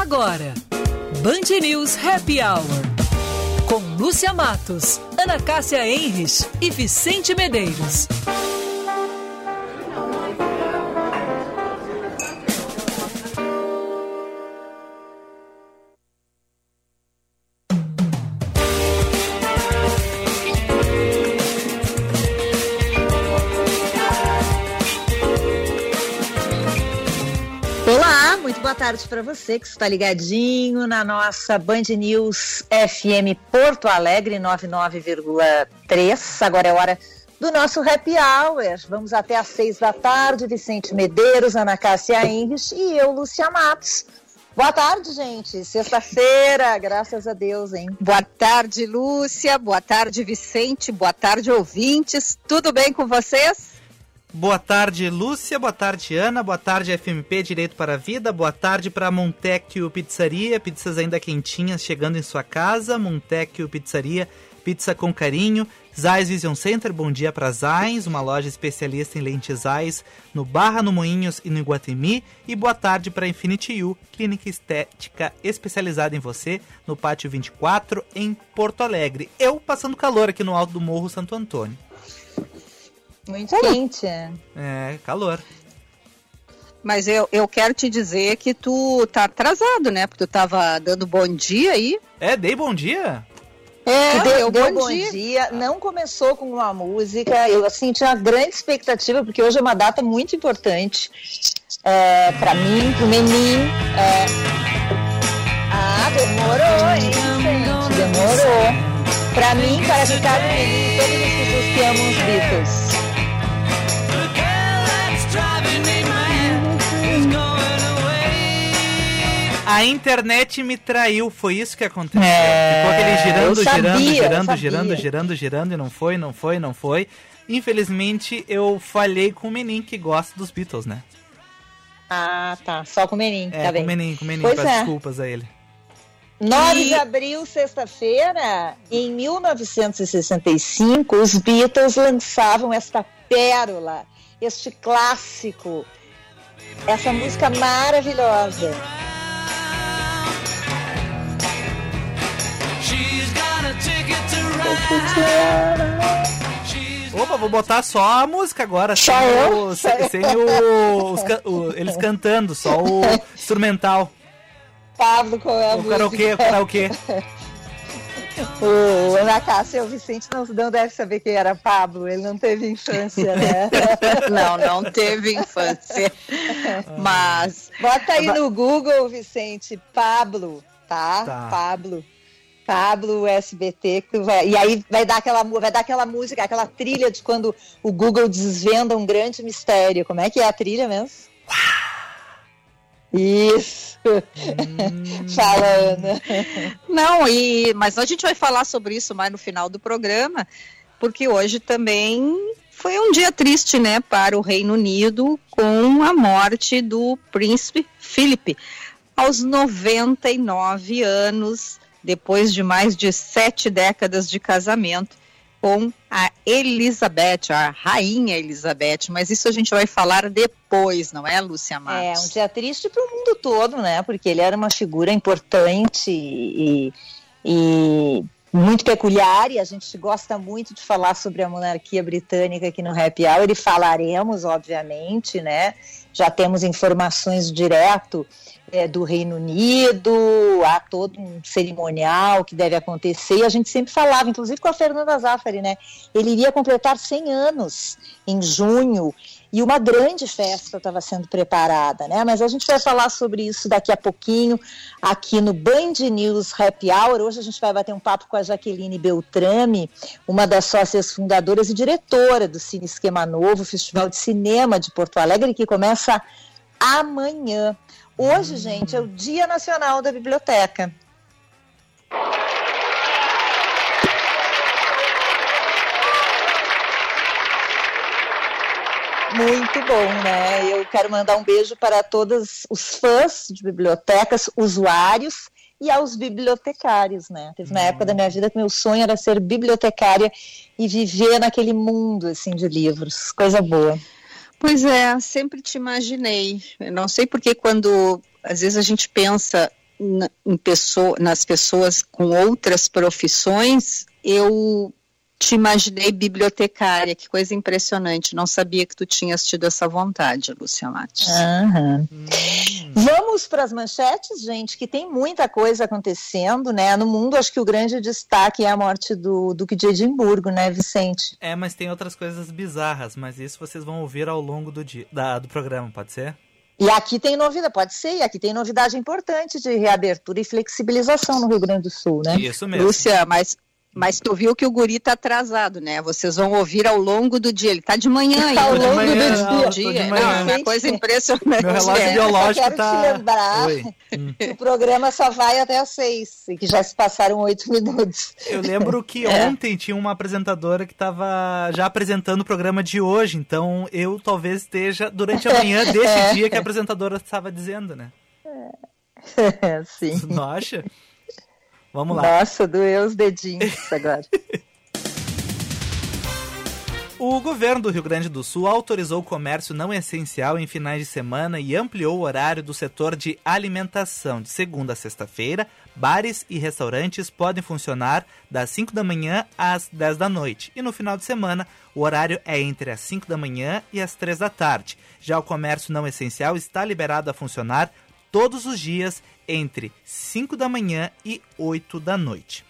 Agora, Band News Happy Hour. Com Lúcia Matos, Ana Cássia Enres e Vicente Medeiros. Tarde para você que está ligadinho na nossa Band News FM Porto Alegre 99,3. Agora é hora do nosso happy hour. Vamos até às seis da tarde. Vicente Medeiros, Ana Cássia Henrich e eu, Lúcia Matos. Boa tarde, gente. Sexta-feira, graças a Deus, hein? Boa tarde, Lúcia. Boa tarde, Vicente. Boa tarde, ouvintes. Tudo bem com vocês? Boa tarde, Lúcia. Boa tarde, Ana. Boa tarde, FMP Direito para a Vida. Boa tarde para Montecchio Pizzaria. Pizzas ainda quentinhas chegando em sua casa. Montecchio Pizzaria. Pizza com carinho. Zais Vision Center, bom dia para Zais, uma loja especialista em lentes Zais no Barra, no Moinhos e no Iguatemi. E boa tarde para Infinity U, clínica estética especializada em você, no Pátio 24, em Porto Alegre. Eu passando calor aqui no alto do Morro Santo Antônio. Muito quente. É, calor. Mas eu, eu quero te dizer que tu tá atrasado, né? Porque tu tava dando bom dia aí. É, dei bom dia? É, deu, deu bom, bom dia. dia. Não começou com uma música. Eu assim tinha grande expectativa porque hoje é uma data muito importante é, para mim, pro Menin. É... Ah, demorou, hein, gente? Demorou. Para mim, para Ricardo Menin e todas as pessoas que amam os Beatles. A internet me traiu, foi isso que aconteceu. É, Ficou aquele girando, sabia, girando, girando, girando, girando, girando, e não foi, não foi, não foi. Infelizmente, eu falhei com o Menin, que gosta dos Beatles, né? Ah, tá. Só com o Menin, é, tá bem. com o Menin, com o Menin, peço é. desculpas a ele. 9 de abril, sexta-feira, em 1965, os Beatles lançavam esta pérola, este clássico, essa música maravilhosa. Opa, vou botar só a música agora, sem, o, sem, sem o, os, o, eles cantando, só o instrumental. Pablo, qual é a o música? Karaokê, o karaokê. O Ana Cássia, o Vicente não, não deve saber quem era Pablo, ele não teve infância, né? não, não teve infância. Mas. Bota aí no Google, Vicente, Pablo, tá? tá. Pablo. Pablo SBT, vai, e aí vai dar, aquela, vai dar aquela música, aquela trilha de quando o Google desvenda um grande mistério. Como é que é a trilha mesmo? Isso. Hum. Fala, Ana. Não, e, mas a gente vai falar sobre isso mais no final do programa, porque hoje também foi um dia triste, né, para o Reino Unido com a morte do príncipe Felipe aos 99 anos depois de mais de sete décadas de casamento com a Elizabeth, a rainha Elizabeth, mas isso a gente vai falar depois, não é, Lúcia Matos? É, um dia triste para o mundo todo, né? Porque ele era uma figura importante e, e muito peculiar e a gente gosta muito de falar sobre a monarquia britânica aqui no Happy Hour e falaremos, obviamente, né? Já temos informações direto é, do Reino Unido, há todo um cerimonial que deve acontecer, e a gente sempre falava, inclusive com a Fernanda Zaffari, né? Ele iria completar 100 anos em junho, e uma grande festa estava sendo preparada, né? Mas a gente vai falar sobre isso daqui a pouquinho aqui no Band News Happy Hour. Hoje a gente vai bater um papo com a Jaqueline Beltrame, uma das sócias fundadoras e diretora do Cine Esquema Novo, Festival de Cinema de Porto Alegre, que começa amanhã. Hoje, gente, é o Dia Nacional da Biblioteca. Muito bom, né? Eu quero mandar um beijo para todos os fãs de bibliotecas, usuários e aos bibliotecários, né? Teve uma época da minha vida que meu sonho era ser bibliotecária e viver naquele mundo assim de livros, coisa boa. Pois é, sempre te imaginei. Eu não sei porque quando às vezes a gente pensa em pessoa, nas pessoas com outras profissões, eu te imaginei bibliotecária, que coisa impressionante. Não sabia que tu tinhas tido essa vontade, Lúcia Matos. Uhum. Hum. Vamos para as manchetes, gente, que tem muita coisa acontecendo, né? No mundo, acho que o grande destaque é a morte do Duque de Edimburgo, né, Vicente? É, mas tem outras coisas bizarras, mas isso vocês vão ouvir ao longo do, dia, da, do programa, pode ser? E aqui tem novidade, pode ser, e aqui tem novidade importante de reabertura e flexibilização no Rio Grande do Sul, né? Isso mesmo. Lúcia, mas mas tu viu que o guri tá atrasado, né? Vocês vão ouvir ao longo do dia. Ele tá de manhã ainda. ao longo manhã, do dia. dia. Não, é uma coisa impressionante. Meu relógio é. biológico quero tá... te lembrar que o programa só vai até às seis e que já se passaram oito minutos. Eu lembro que é. ontem tinha uma apresentadora que estava já apresentando o programa de hoje, então eu talvez esteja durante a manhã desse é. dia que a apresentadora estava dizendo, né? É. Sim. Não acha? Vamos lá. Nossa, doeu os dedinhos agora. O governo do Rio Grande do Sul autorizou o comércio não essencial em finais de semana e ampliou o horário do setor de alimentação. De segunda a sexta-feira, bares e restaurantes podem funcionar das 5 da manhã às 10 da noite. E no final de semana, o horário é entre as 5 da manhã e as 3 da tarde. Já o comércio não essencial está liberado a funcionar todos os dias entre 5 da manhã e 8 da noite.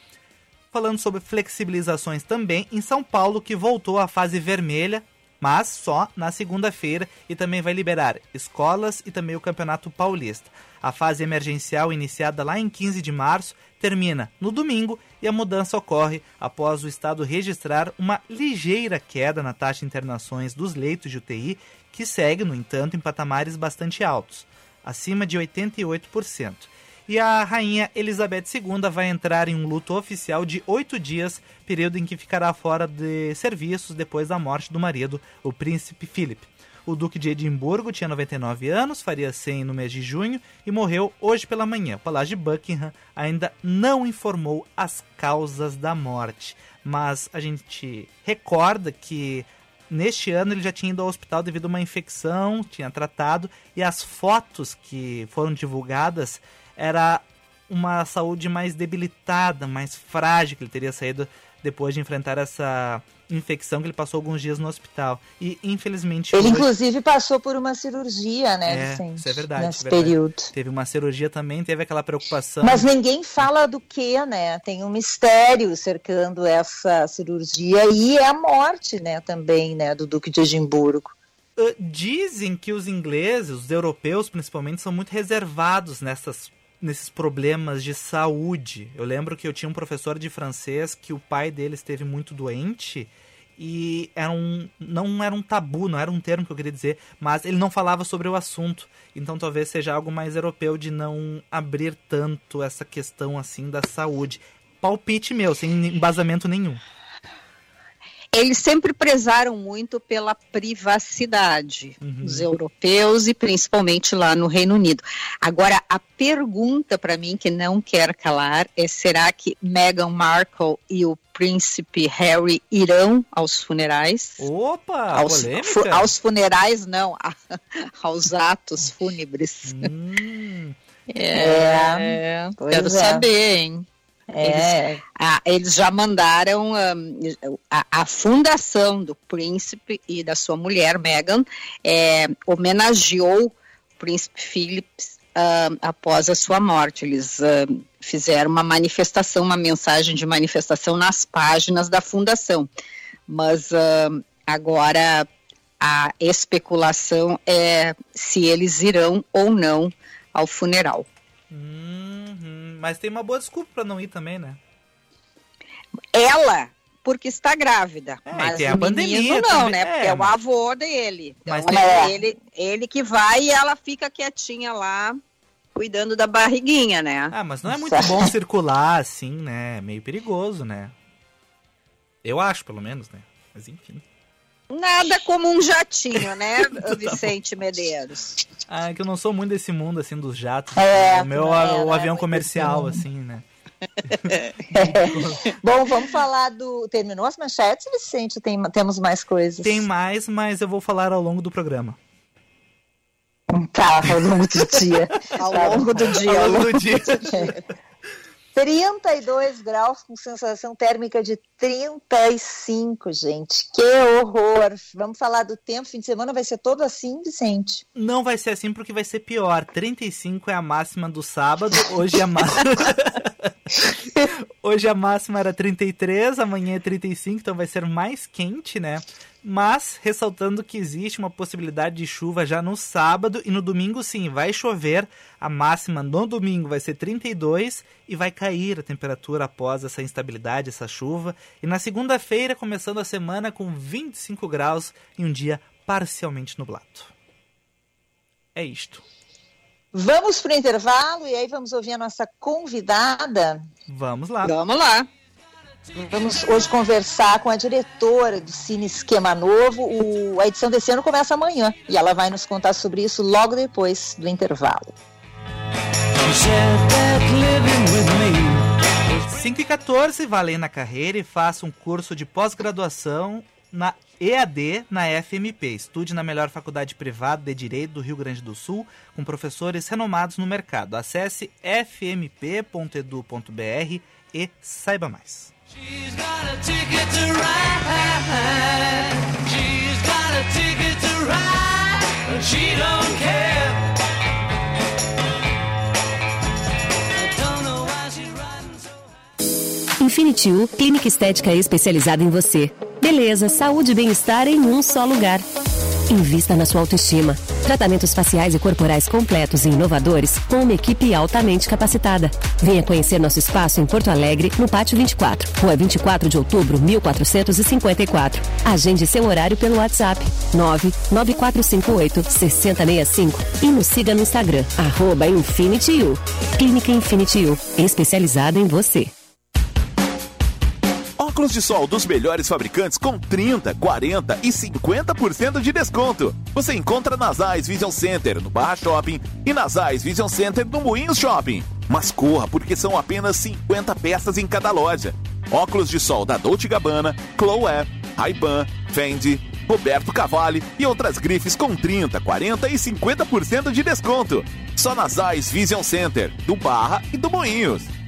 Falando sobre flexibilizações também, em São Paulo, que voltou à fase vermelha, mas só na segunda-feira e também vai liberar escolas e também o Campeonato Paulista. A fase emergencial, iniciada lá em 15 de março, termina no domingo e a mudança ocorre após o Estado registrar uma ligeira queda na taxa de internações dos leitos de UTI, que segue, no entanto, em patamares bastante altos acima de 88%. E a rainha Elizabeth II vai entrar em um luto oficial de oito dias, período em que ficará fora de serviços depois da morte do marido, o príncipe Philip. O Duque de Edimburgo tinha 99 anos, faria 100 no mês de junho e morreu hoje pela manhã. O Palácio de Buckingham ainda não informou as causas da morte, mas a gente recorda que Neste ano ele já tinha ido ao hospital devido a uma infecção, tinha tratado, e as fotos que foram divulgadas era uma saúde mais debilitada, mais frágil, que ele teria saído depois de enfrentar essa infecção que ele passou alguns dias no hospital. E infelizmente. Ele, hoje... inclusive, passou por uma cirurgia, né, é, Vicente? Isso é verdade. Nesse é verdade. período. Teve uma cirurgia também, teve aquela preocupação. Mas ninguém fala do que, né? Tem um mistério cercando essa cirurgia e a morte, né, também, né, do Duque de Edimburgo. Uh, dizem que os ingleses, os europeus principalmente, são muito reservados nessas nesses problemas de saúde. Eu lembro que eu tinha um professor de francês que o pai dele esteve muito doente e era um, não era um tabu, não era um termo que eu queria dizer, mas ele não falava sobre o assunto. Então talvez seja algo mais europeu de não abrir tanto essa questão assim da saúde. Palpite meu, sem embasamento nenhum eles sempre prezaram muito pela privacidade, uhum. os europeus e principalmente lá no Reino Unido. Agora, a pergunta para mim que não quer calar é: será que Meghan Markle e o príncipe Harry irão aos funerais? Opa, aos, fu aos funerais não, aos atos fúnebres. Hum. É, é quero é. saber, hein? É. Eles, a, eles já mandaram um, a, a, fundação do príncipe e da sua mulher, Meghan, é, homenageou o príncipe Philip uh, após a sua morte. Eles uh, fizeram uma manifestação, uma mensagem de manifestação nas páginas da fundação. Mas uh, agora a especulação é se eles irão ou não ao funeral. Uhum, mas tem uma boa desculpa para não ir também, né? Ela, porque está grávida. É, mas tem a pandemia não, também. né? Porque é, é o avô dele. Então mas é ele, ele que vai e ela fica quietinha lá, cuidando da barriguinha, né? Ah, mas não é muito bom circular assim, né? É meio perigoso, né? Eu acho, pelo menos, né? Mas enfim. Nada como um jatinho, né, tá Vicente Medeiros? Ah, é que eu não sou muito desse mundo, assim, dos jatos. É, o meu é, o avião comercial, assim, né? É. Bom, vamos falar do. Terminou as manchetes, Vicente? Tem, temos mais coisas. Tem mais, mas eu vou falar ao longo do programa. Tá, ao longo do dia. ao longo do dia. Ao longo do dia. 32 graus com sensação térmica de 35, gente. Que horror! Vamos falar do tempo. Fim de semana vai ser todo assim, Vicente? Não vai ser assim porque vai ser pior. 35 é a máxima do sábado. Hoje a máxima. Hoje a máxima era 33, amanhã é 35, então vai ser mais quente, né? Mas ressaltando que existe uma possibilidade de chuva já no sábado e no domingo sim, vai chover. A máxima no domingo vai ser 32 e vai cair a temperatura após essa instabilidade, essa chuva. E na segunda-feira, começando a semana com 25 graus e um dia parcialmente nublado. É isto. Vamos para o intervalo e aí vamos ouvir a nossa convidada. Vamos lá. Vamos lá. Vamos hoje conversar com a diretora do Cine Esquema Novo. O, a edição desse ano começa amanhã e ela vai nos contar sobre isso logo depois do intervalo. 5 e 14, vá na carreira e faça um curso de pós-graduação na EAD na FMP. Estude na melhor faculdade privada de Direito do Rio Grande do Sul, com professores renomados no mercado. Acesse fmp.edu.br e saiba mais. Infinity U, clínica estética especializada em você. Beleza, saúde e bem-estar em um só lugar. Invista na sua autoestima. Tratamentos faciais e corporais completos e inovadores com uma equipe altamente capacitada. Venha conhecer nosso espaço em Porto Alegre, no Pátio 24, Rua 24 de Outubro, 1454. Agende seu horário pelo WhatsApp 99458 6065 e nos siga no Instagram, arroba Infinity U. Clínica Infinity U, especializada em você. Óculos de sol dos melhores fabricantes com 30, 40 e 50% de desconto. Você encontra nas Ais Vision Center, no Barra Shopping, e nas Ais Vision Center, no Moinhos Shopping. Mas corra, porque são apenas 50 peças em cada loja. Óculos de sol da Dolce Gabbana, Chloé, Ray-Ban, Fendi, Roberto Cavalli e outras grifes com 30, 40 e 50% de desconto. Só nas Ais Vision Center, do Barra e do Moinhos.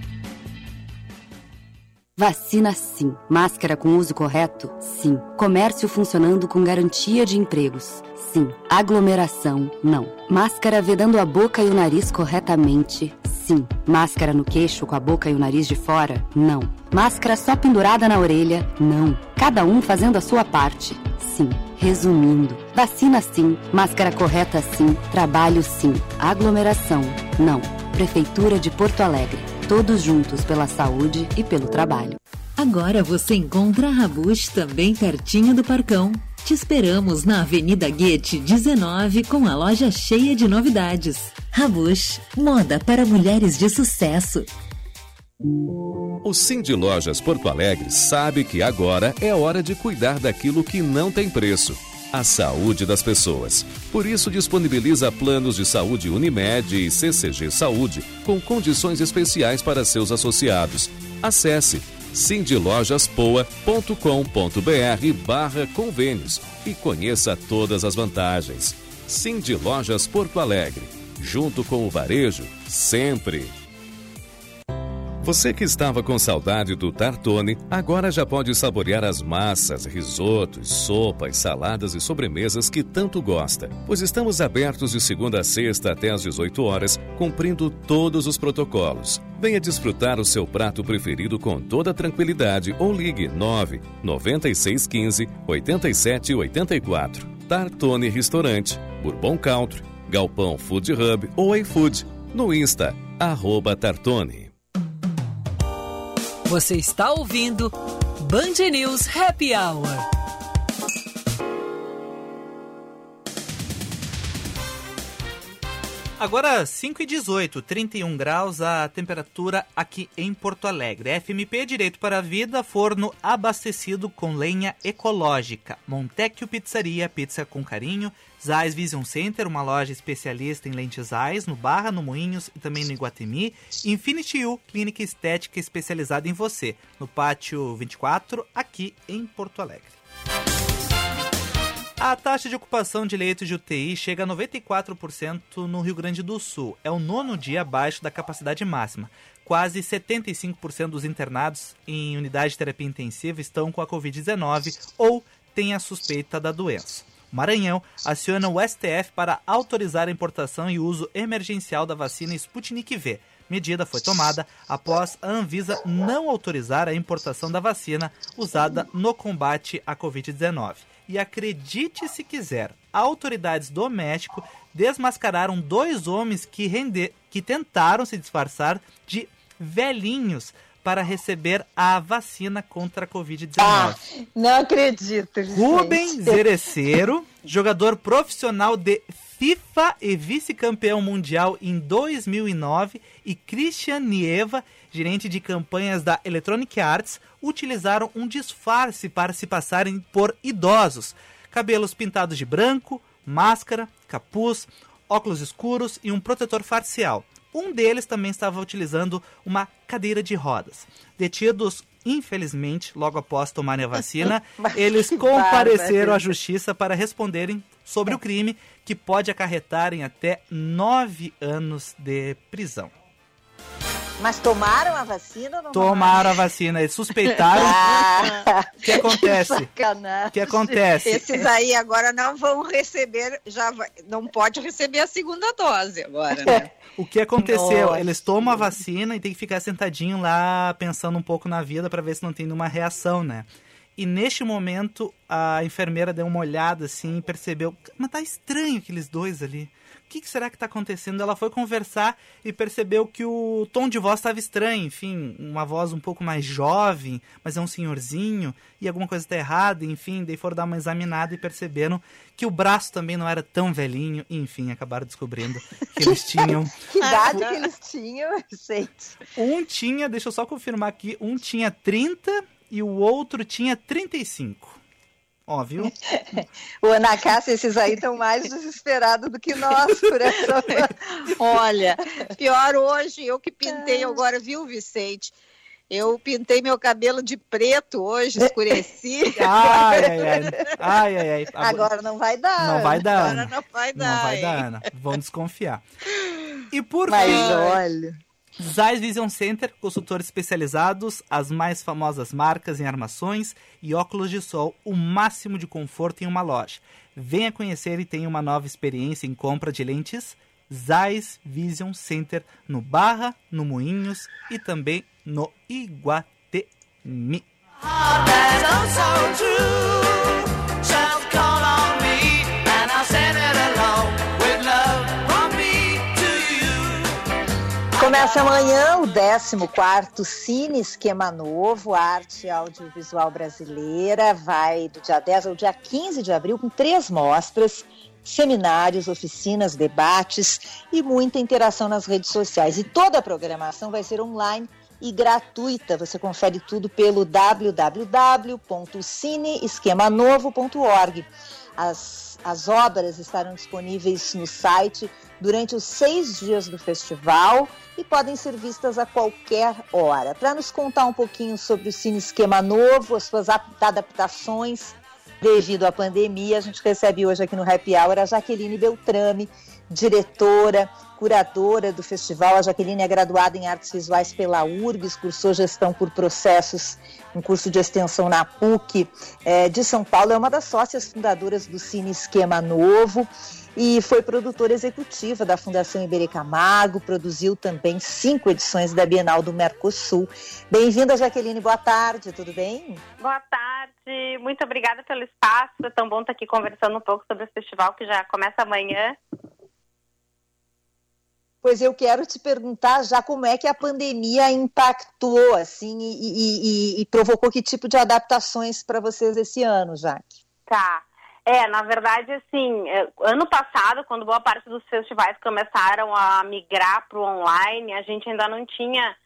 Vacina sim. Máscara com uso correto? Sim. Comércio funcionando com garantia de empregos? Sim. Aglomeração? Não. Máscara vedando a boca e o nariz corretamente? Sim. Máscara no queixo com a boca e o nariz de fora? Não. Máscara só pendurada na orelha? Não. Cada um fazendo a sua parte? Sim. Resumindo, vacina sim, máscara correta sim, trabalho sim, aglomeração não. Prefeitura de Porto Alegre todos juntos pela saúde e pelo trabalho. Agora você encontra a Rabush também pertinho do Parcão. Te esperamos na Avenida Guete 19 com a loja cheia de novidades. Rabush, moda para mulheres de sucesso. O Cindy Lojas Porto Alegre sabe que agora é hora de cuidar daquilo que não tem preço a saúde das pessoas. Por isso, disponibiliza planos de saúde Unimed e CCG Saúde com condições especiais para seus associados. Acesse cindylojaspoa.com.br barra convênios e conheça todas as vantagens. Cindy Lojas Porto Alegre, junto com o varejo, sempre. Você que estava com saudade do Tartone, agora já pode saborear as massas, risotos, sopas, saladas e sobremesas que tanto gosta. Pois estamos abertos de segunda a sexta até às 18 horas, cumprindo todos os protocolos. Venha desfrutar o seu prato preferido com toda tranquilidade ou ligue 9 9615 8784. Tartone Restaurante, Bourbon Country, Galpão Food Hub ou iFood. No Insta, arroba Tartone. Você está ouvindo Band News Happy Hour. Agora 5 e 18, 31 graus a temperatura aqui em Porto Alegre. FMP Direito para a Vida, forno abastecido com lenha ecológica. Montecchio Pizzaria, pizza com carinho. Zais Vision Center, uma loja especialista em lentes Zais, no Barra, no Moinhos e também no Iguatemi. Infinity U, clínica estética especializada em você, no Pátio 24, aqui em Porto Alegre. A taxa de ocupação de leitos de UTI chega a 94% no Rio Grande do Sul. É o nono dia abaixo da capacidade máxima. Quase 75% dos internados em unidade de terapia intensiva estão com a Covid-19 ou têm a suspeita da doença. O Maranhão aciona o STF para autorizar a importação e uso emergencial da vacina Sputnik V. Medida foi tomada após a Anvisa não autorizar a importação da vacina usada no combate à Covid-19. E acredite se quiser, autoridades do México desmascararam dois homens que, render, que tentaram se disfarçar de velhinhos para receber a vacina contra a Covid-19. Ah, não acredito. Rubem Zereceiro, jogador profissional de FIFA e vice-campeão mundial em 2009, e Christian Nieva, gerente de campanhas da Electronic Arts, utilizaram um disfarce para se passarem por idosos. Cabelos pintados de branco, máscara, capuz, óculos escuros e um protetor facial. Um deles também estava utilizando uma cadeira de rodas. Detidos, infelizmente, logo após tomarem a vacina, eles compareceram à justiça para responderem sobre o crime, que pode acarretar em até nove anos de prisão. Mas tomaram a vacina ou não Tomaram a vacina, eles suspeitaram. Ah, O que acontece? sacanagem. O que acontece? Esses aí agora não vão receber, já vai- não pode receber a segunda dose agora, né? O que aconteceu? Nossa. Eles tomam a vacina e tem que ficar sentadinho lá pensando um pouco na vida para ver se não tem nenhuma reação, né? E neste momento a enfermeira deu uma olhada assim e percebeu, mas tá estranho aqueles dois ali. O que, que será que tá acontecendo? Ela foi conversar e percebeu que o tom de voz estava estranho, enfim, uma voz um pouco mais jovem, mas é um senhorzinho e alguma coisa está errada, enfim, daí foram dar uma examinada e perceberam que o braço também não era tão velhinho, e, enfim, acabaram descobrindo que eles tinham Que idade que eles tinham, gente? um tinha, deixa eu só confirmar aqui, um tinha 30 e o outro tinha 35. Ó, viu? O Ana Cássia, esses aí estão mais desesperados do que nós por essa. Olha, pior hoje, eu que pintei agora, viu, Vicente? Eu pintei meu cabelo de preto hoje, escureci. Ai, ai, ai. Ai, ai, ai. Agora não vai dar. Não vai dar, Agora Ana. não vai dar. Não vai dar, Ana. Vão desconfiar. E por Mas fim, olha. Zeiss Vision Center, consultores especializados, as mais famosas marcas em armações e óculos de sol, o máximo de conforto em uma loja. Venha conhecer e tenha uma nova experiência em compra de lentes Zeiss Vision Center no Barra, no Moinhos e também no Iguatemi. Começa amanhã o 14º Cine Esquema Novo, Arte Audiovisual Brasileira. Vai do dia 10 ao dia 15 de abril com três mostras, seminários, oficinas, debates e muita interação nas redes sociais. E toda a programação vai ser online e gratuita. Você confere tudo pelo www.cineesquemanovo.org. As, as obras estarão disponíveis no site durante os seis dias do festival e podem ser vistas a qualquer hora. Para nos contar um pouquinho sobre o Cine Esquema Novo, as suas adaptações devido à pandemia, a gente recebe hoje aqui no Happy Hour a Jaqueline Beltrame, diretora, curadora do festival. A Jaqueline é graduada em artes visuais pela URGS, cursou gestão por processos, um curso de extensão na PUC é, de São Paulo. É uma das sócias fundadoras do Cine Esquema Novo e foi produtora executiva da Fundação Iberê Camargo, produziu também cinco edições da Bienal do Mercosul. Bem-vinda, Jaqueline, boa tarde, tudo bem? Boa tarde, muito obrigada pelo espaço, é tão bom estar aqui conversando um pouco sobre esse festival que já começa amanhã. Pois eu quero te perguntar já como é que a pandemia impactou, assim, e, e, e, provocou que tipo de adaptações para vocês esse ano, Jaque? Tá. É, na verdade, assim, ano passado, quando boa parte dos festivais começaram a migrar para o online, a gente ainda não tinha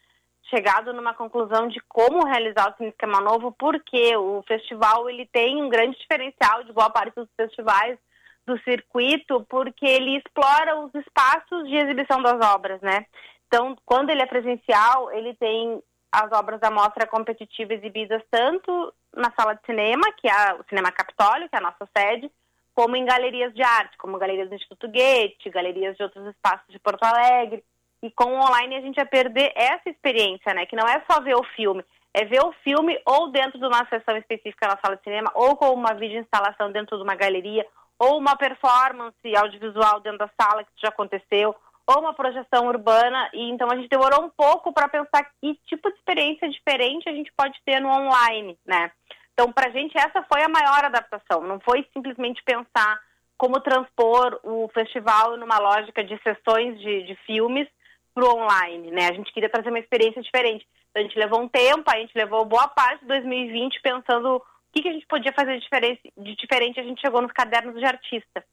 chegado numa conclusão de como realizar o Cine Esquema Novo, porque o festival ele tem um grande diferencial de boa parte dos festivais do circuito, porque ele explora os espaços de exibição das obras, né? Então, quando ele é presencial, ele tem as obras da mostra competitiva exibidas tanto na sala de cinema, que é o Cinema Capitólio, que é a nossa sede, como em galerias de arte, como galerias do Instituto Goethe, galerias de outros espaços de Porto Alegre. E com o online a gente ia perder essa experiência, né? Que não é só ver o filme, é ver o filme ou dentro de uma sessão específica na sala de cinema, ou com uma vídeo instalação dentro de uma galeria, ou uma performance audiovisual dentro da sala, que já aconteceu, ou uma projeção urbana. E então a gente demorou um pouco para pensar que tipo de experiência diferente a gente pode ter no online, né? Então, para a gente, essa foi a maior adaptação. Não foi simplesmente pensar como transpor o festival numa lógica de sessões de, de filmes para o online, né? A gente queria trazer uma experiência diferente. Então, a gente levou um tempo, a gente levou boa parte de 2020 pensando que, que a gente podia fazer de diferente. A gente chegou nos cadernos de artista.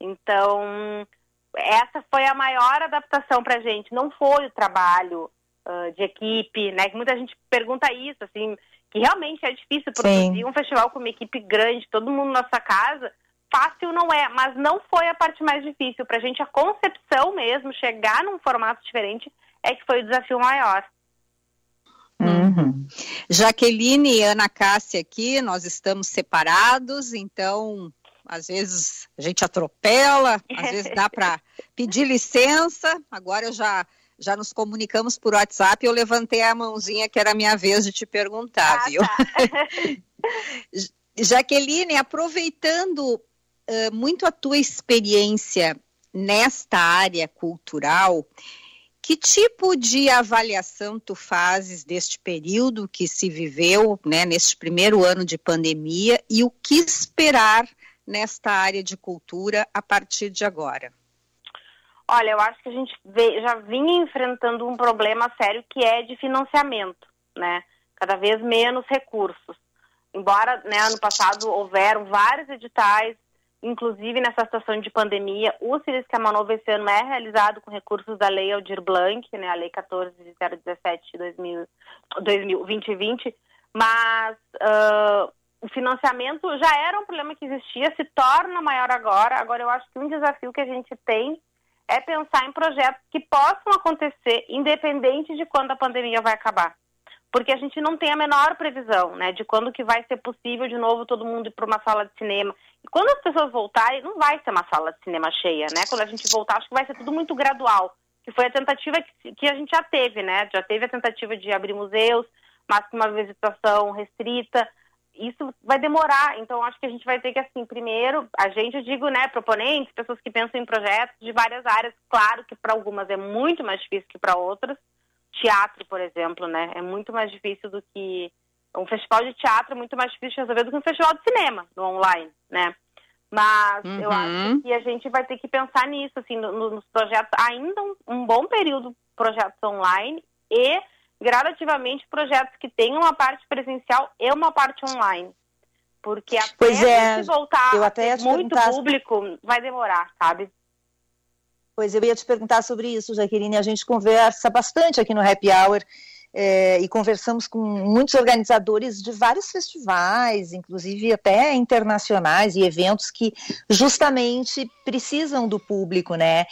Então, essa foi a maior adaptação para a gente. Não foi o trabalho uh, de equipe, né? Que muita gente pergunta isso, assim, que realmente é difícil produzir Sim. um festival com uma equipe grande, todo mundo na sua casa. Fácil não é, mas não foi a parte mais difícil. Para a gente, a concepção mesmo, chegar num formato diferente, é que foi o desafio maior. Uhum. Jaqueline e Ana Cássia aqui, nós estamos separados, então às vezes a gente atropela, às vezes dá para pedir licença. Agora eu já já nos comunicamos por WhatsApp. Eu levantei a mãozinha que era a minha vez de te perguntar, ah, viu? Tá. Jaqueline, aproveitando uh, muito a tua experiência nesta área cultural, que tipo de avaliação tu fazes deste período que se viveu, né, neste primeiro ano de pandemia e o que esperar nesta área de cultura a partir de agora? Olha, eu acho que a gente já vinha enfrentando um problema sério que é de financiamento, né? Cada vez menos recursos. Embora, né, ano passado houveram vários editais, inclusive nessa situação de pandemia, o Ciris Camanova esse ano é realizado com recursos da Lei Aldir Blanc, né, a Lei 14.017 de 2020, mas uh, o financiamento já era um problema que existia, se torna maior agora. Agora, eu acho que um desafio que a gente tem é pensar em projetos que possam acontecer independente de quando a pandemia vai acabar. Porque a gente não tem a menor previsão, né, de quando que vai ser possível de novo todo mundo ir para uma sala de cinema. Quando as pessoas voltarem, não vai ser uma sala de cinema cheia, né? Quando a gente voltar, acho que vai ser tudo muito gradual. Que foi a tentativa que, que a gente já teve, né? Já teve a tentativa de abrir museus, mas com uma visitação restrita isso vai demorar, então acho que a gente vai ter que, assim, primeiro, a gente, eu digo, né, proponentes, pessoas que pensam em projetos de várias áreas, claro que para algumas é muito mais difícil que para outras. Teatro, por exemplo, né, é muito mais difícil do que. Um festival de teatro é muito mais difícil de resolver do que um festival de cinema no online, né? Mas uhum. eu acho que a gente vai ter que pensar nisso, assim, no, nos projetos, ainda um, um bom período projetos online e gradativamente projetos que tenham uma parte presencial e uma parte online. Porque até pois é, voltar eu até muito público vai demorar, sabe? Pois eu ia te perguntar sobre isso, Jaqueline. A gente conversa bastante aqui no Happy Hour é, e conversamos com muitos organizadores de vários festivais, inclusive até internacionais e eventos que justamente precisam do público, né?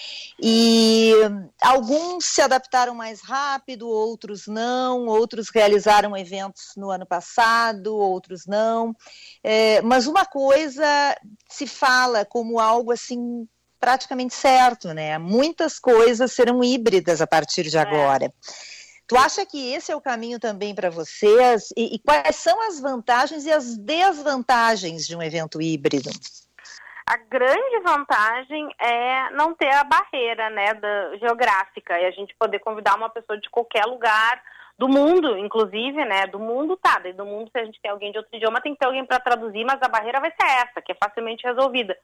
E alguns se adaptaram mais rápido, outros não, outros realizaram eventos no ano passado, outros não. É, mas uma coisa se fala como algo assim praticamente certo, né? Muitas coisas serão híbridas a partir de é. agora. É. Tu acha que esse é o caminho também para vocês? E, e, quais são as vantagens e as desvantagens de um evento híbrido? A grande vantagem é não ter a barreira né, da, geográfica e a gente poder convidar uma pessoa de qualquer lugar do mundo, inclusive, né? Do mundo tá, do mundo se a gente tem alguém de outro idioma tem que ter alguém para traduzir, mas a barreira vai ser essa, que é facilmente resolvida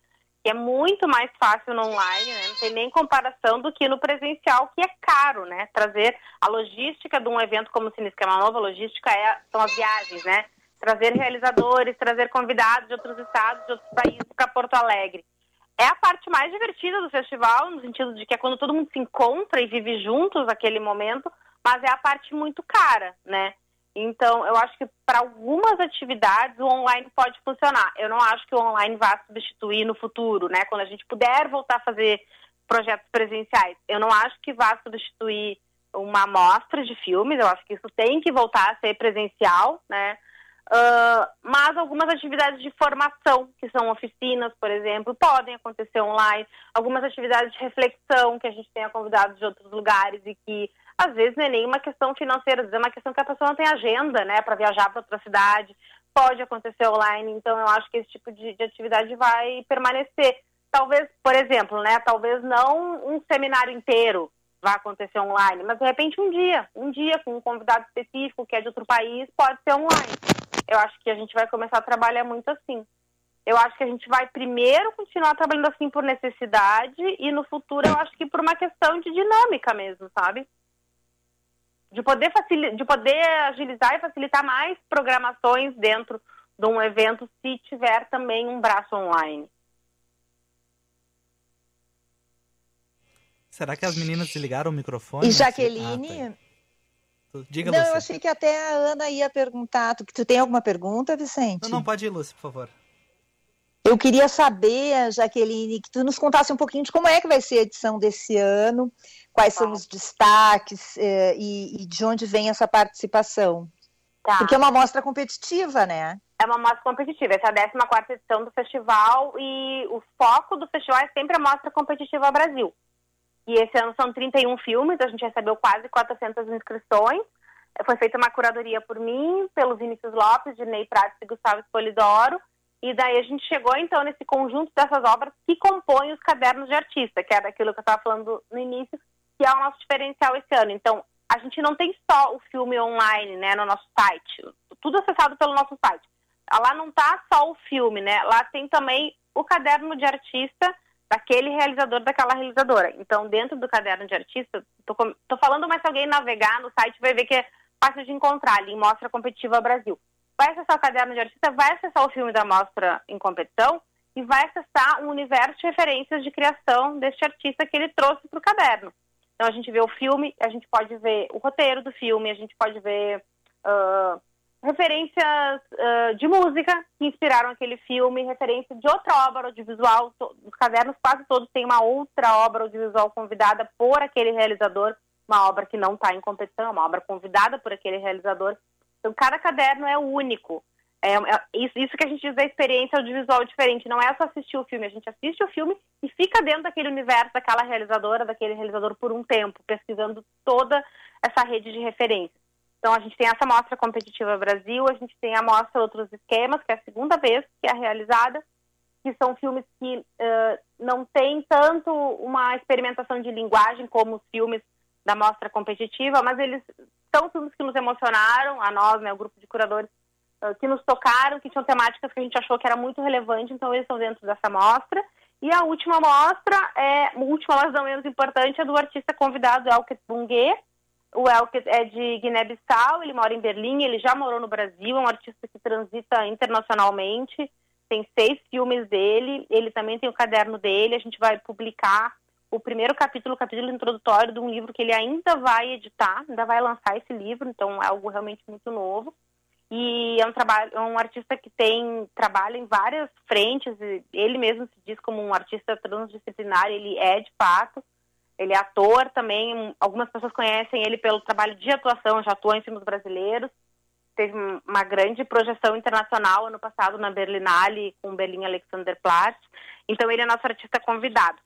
que é muito mais fácil no online, né? não tem nem comparação do que no presencial, que é caro, né? Trazer a logística de um evento como o Cinesquema Nova, a logística é, são as viagens, né? Trazer realizadores, trazer convidados de outros estados, de outros países para Porto Alegre. É a parte mais divertida do festival, no sentido de que é quando todo mundo se encontra e vive juntos aquele momento, mas é a parte muito cara, né? Então, eu acho que para algumas atividades o online pode funcionar. Eu não acho que o online vá substituir no futuro, né? Quando a gente puder voltar a fazer projetos presenciais. Eu não acho que vá substituir uma amostra de filmes. Eu acho que isso tem que voltar a ser presencial, né? Uh, mas algumas atividades de formação, que são oficinas, por exemplo, podem acontecer online. Algumas atividades de reflexão, que a gente tenha convidados de outros lugares e que, às vezes, não é nem uma questão financeira, às vezes é uma questão que a pessoa não tem agenda, né, para viajar para outra cidade. Pode acontecer online, então eu acho que esse tipo de, de atividade vai permanecer. Talvez, por exemplo, né, talvez não um seminário inteiro, vai acontecer online, mas de repente um dia, um dia com um convidado específico que é de outro país, pode ser online. Eu acho que a gente vai começar a trabalhar muito assim. Eu acho que a gente vai primeiro continuar trabalhando assim por necessidade e no futuro eu acho que por uma questão de dinâmica mesmo, sabe? De poder, facil... de poder agilizar e facilitar mais programações dentro de um evento se tiver também um braço online. Será que as meninas desligaram o microfone? E Jaqueline. Ah, tá. Diga, não, Lúcia. eu achei que até a Ana ia perguntar. Tu, tu tem alguma pergunta, Vicente? Não, não, pode ir, Lúcia, por favor. Eu queria saber, Jaqueline, que tu nos contasse um pouquinho de como é que vai ser a edição desse ano, quais tá. são os destaques eh, e, e, de onde vem essa participação. Tá. Porque é uma mostra competitiva, né? É uma mostra competitiva. Essa é a 14 edição do festival e o foco do festival é sempre a Mostra Competitiva Brasil. E esse ano são 31 filmes, a gente recebeu quase 400 inscrições. Foi feita uma curadoria por mim, pelo Vinícius Lopes, Ney Prates e Gustavo Espolidoro. E daí a gente chegou, então, nesse conjunto dessas obras que compõem os cadernos de artista, que era aquilo que eu estava falando no início, que é o nosso diferencial esse ano. Então, a gente não tem só o filme online, né, no nosso site, tudo acessado pelo nosso site. Lá não está só o filme, né, lá tem também o caderno de artista, daquele realizador, daquela realizadora. Então, dentro do caderno de artista, tô, tô falando, mas se alguém navegar no site vai ver que é fácil de encontrar ali, Mostra Competitiva Brasil. Vai acessar o caderno de artista, vai acessar o filme da Mostra em competição e vai acessar um universo de referências de criação deste artista que ele trouxe para o caderno. Então, a gente vê o filme, a gente pode ver o roteiro do filme, a gente pode ver uh, referências uh, de música que inspiraram aquele filme, referência de outra obra audiovisual. Os cadernos quase todos têm uma outra obra audiovisual convidada por aquele realizador, uma obra que não está em competição, uma obra convidada por aquele realizador. Então, cada caderno é único. É, é, isso, isso que a gente diz da experiência audiovisual diferente. Não é só assistir o filme, a gente assiste o filme e fica dentro daquele universo, daquela realizadora, daquele realizador por um tempo, pesquisando toda essa rede de referências. Então, a gente tem essa mostra competitiva Brasil, a gente tem a mostra Outros Esquemas, que é a segunda vez que é realizada, que são filmes que uh, não têm tanto uma experimentação de linguagem como os filmes da mostra competitiva, mas eles são filmes que nos emocionaram, a nós, né, o grupo de curadores, uh, que nos tocaram, que tinham temáticas que a gente achou que era muito relevante, então eles estão dentro dessa mostra. E a última mostra, é, última, mas não menos importante, é do artista convidado Elket Bungue, o Elke é de Guiné-Bissau, ele mora em Berlim, ele já morou no Brasil, é um artista que transita internacionalmente, tem seis filmes dele, ele também tem o caderno dele, a gente vai publicar o primeiro capítulo, o capítulo introdutório de um livro que ele ainda vai editar, ainda vai lançar esse livro, então é algo realmente muito novo. E é um trabalho, é um artista que tem trabalha em várias frentes, ele mesmo se diz como um artista transdisciplinar, ele é de fato. Ele é ator também, algumas pessoas conhecem ele pelo trabalho de atuação, já atuou em filmes brasileiros. Teve uma grande projeção internacional ano passado na Berlinale com Berlim Alexanderplatz. Então ele é nosso artista convidado.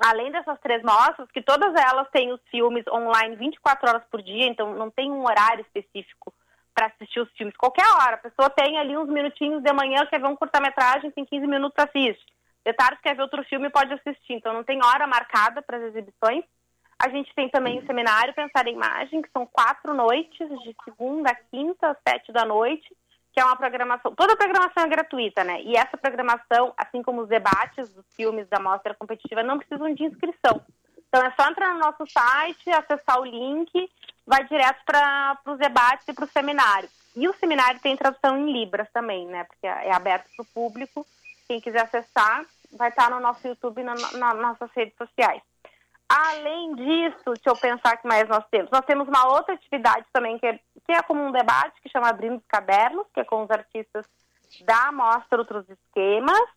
Além dessas três mostras, que todas elas têm os filmes online 24 horas por dia, então não tem um horário específico para assistir os filmes. Qualquer hora, a pessoa tem ali uns minutinhos de manhã, quer ver um curta-metragem, tem 15 minutos, assiste de tarde quer ver outro filme pode assistir. Então não tem hora marcada para as exibições. A gente tem também o seminário Pensar em Imagem, que são quatro noites, de segunda a quinta, sete da noite, que é uma programação. Toda a programação é gratuita, né? E essa programação, assim como os debates dos filmes da mostra competitiva, não precisam de inscrição. Então é só entrar no nosso site, acessar o link, vai direto para os debates e para o seminário. E o seminário tem tradução em Libras também, né? Porque é aberto para o público. Quem quiser acessar, vai estar no nosso YouTube e nas na nossas redes sociais. Além disso, deixa eu pensar que mais nós temos. Nós temos uma outra atividade também que é, que é como um debate, que chama Abrindo os Cadernos, que é com os artistas da Mostra Outros Esquemas.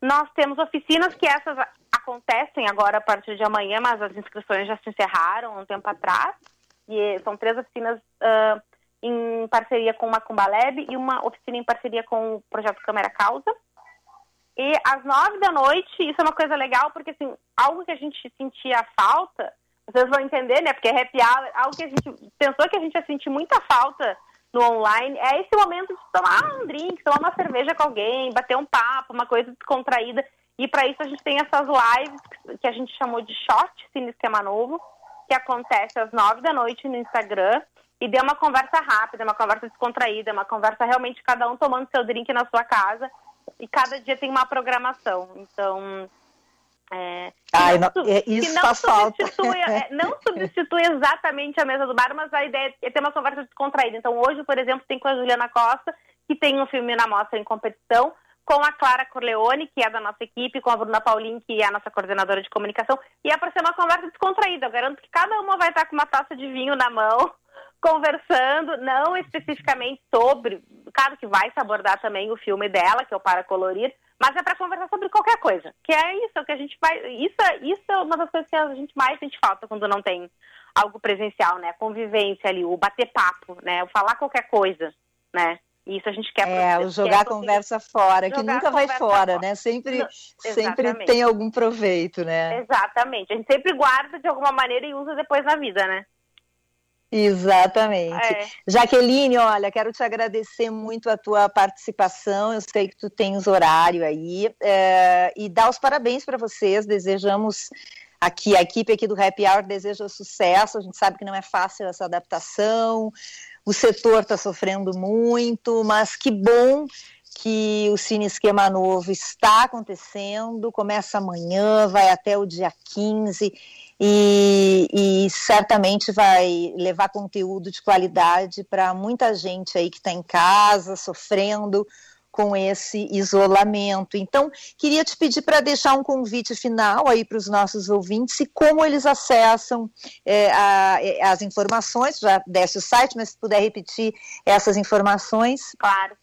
Nós temos oficinas que essas acontecem agora a partir de amanhã, mas as inscrições já se encerraram há um tempo atrás. E são três oficinas uh, em parceria com uma Cumbaleb e uma oficina em parceria com o projeto Câmara Causa. E às nove da noite, isso é uma coisa legal, porque assim, algo que a gente sentia falta, vocês vão entender, né? Porque happy hour, algo que a gente pensou que a gente ia sentir muita falta no online, é esse momento de tomar um drink, tomar uma cerveja com alguém, bater um papo, uma coisa descontraída. E para isso a gente tem essas lives que a gente chamou de Short Cine Esquema Novo, que acontece às nove da noite no Instagram. E deu uma conversa rápida, uma conversa descontraída, uma conversa realmente cada um tomando seu drink na sua casa. E cada dia tem uma programação. Então, é, Ai, não, é, isso não faz substitui, é, não substitui exatamente a mesa do bar, mas a ideia é ter uma conversa descontraída. Então, hoje, por exemplo, tem com a Juliana Costa, que tem um filme na mostra em competição, com a Clara Corleone, que é da nossa equipe, com a Bruna Paulin, que é a nossa coordenadora de comunicação, e é para ser uma conversa descontraída. Eu garanto que cada uma vai estar com uma taça de vinho na mão, conversando, não especificamente sobre, claro que vai se abordar também o filme dela, que é o Para Colorir, mas é para conversar sobre qualquer coisa, que é isso que a gente vai, isso, isso é uma das coisas que a gente mais sente falta quando não tem algo presencial, né, a convivência ali, o bater papo, né, o falar qualquer coisa, né, isso a gente quer. É, o jogar a conversa fora, que nunca vai fora, fora, né? Sempre, sempre tem algum proveito, né? Exatamente. A gente sempre guarda de alguma maneira e usa depois na vida, né? Exatamente. É. Jaqueline, olha, quero te agradecer muito a tua participação. Eu sei que tu tens horário aí é, e dar os parabéns para vocês. Desejamos aqui a equipe aqui do Happy Hour deseja sucesso. A gente sabe que não é fácil essa adaptação. O setor está sofrendo muito, mas que bom que o Cine Esquema Novo está acontecendo. Começa amanhã, vai até o dia 15 e, e certamente vai levar conteúdo de qualidade para muita gente aí que está em casa, sofrendo com esse isolamento. Então, queria te pedir para deixar um convite final aí para os nossos ouvintes e como eles acessam é, a, as informações, já desce o site, mas se puder repetir essas informações. Claro.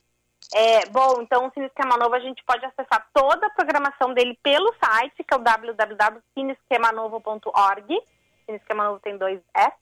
É, bom, então o Cine Esquema Novo a gente pode acessar toda a programação dele pelo site, que é o www.cinesquemanovo.org. Cine Esquema Novo tem dois S,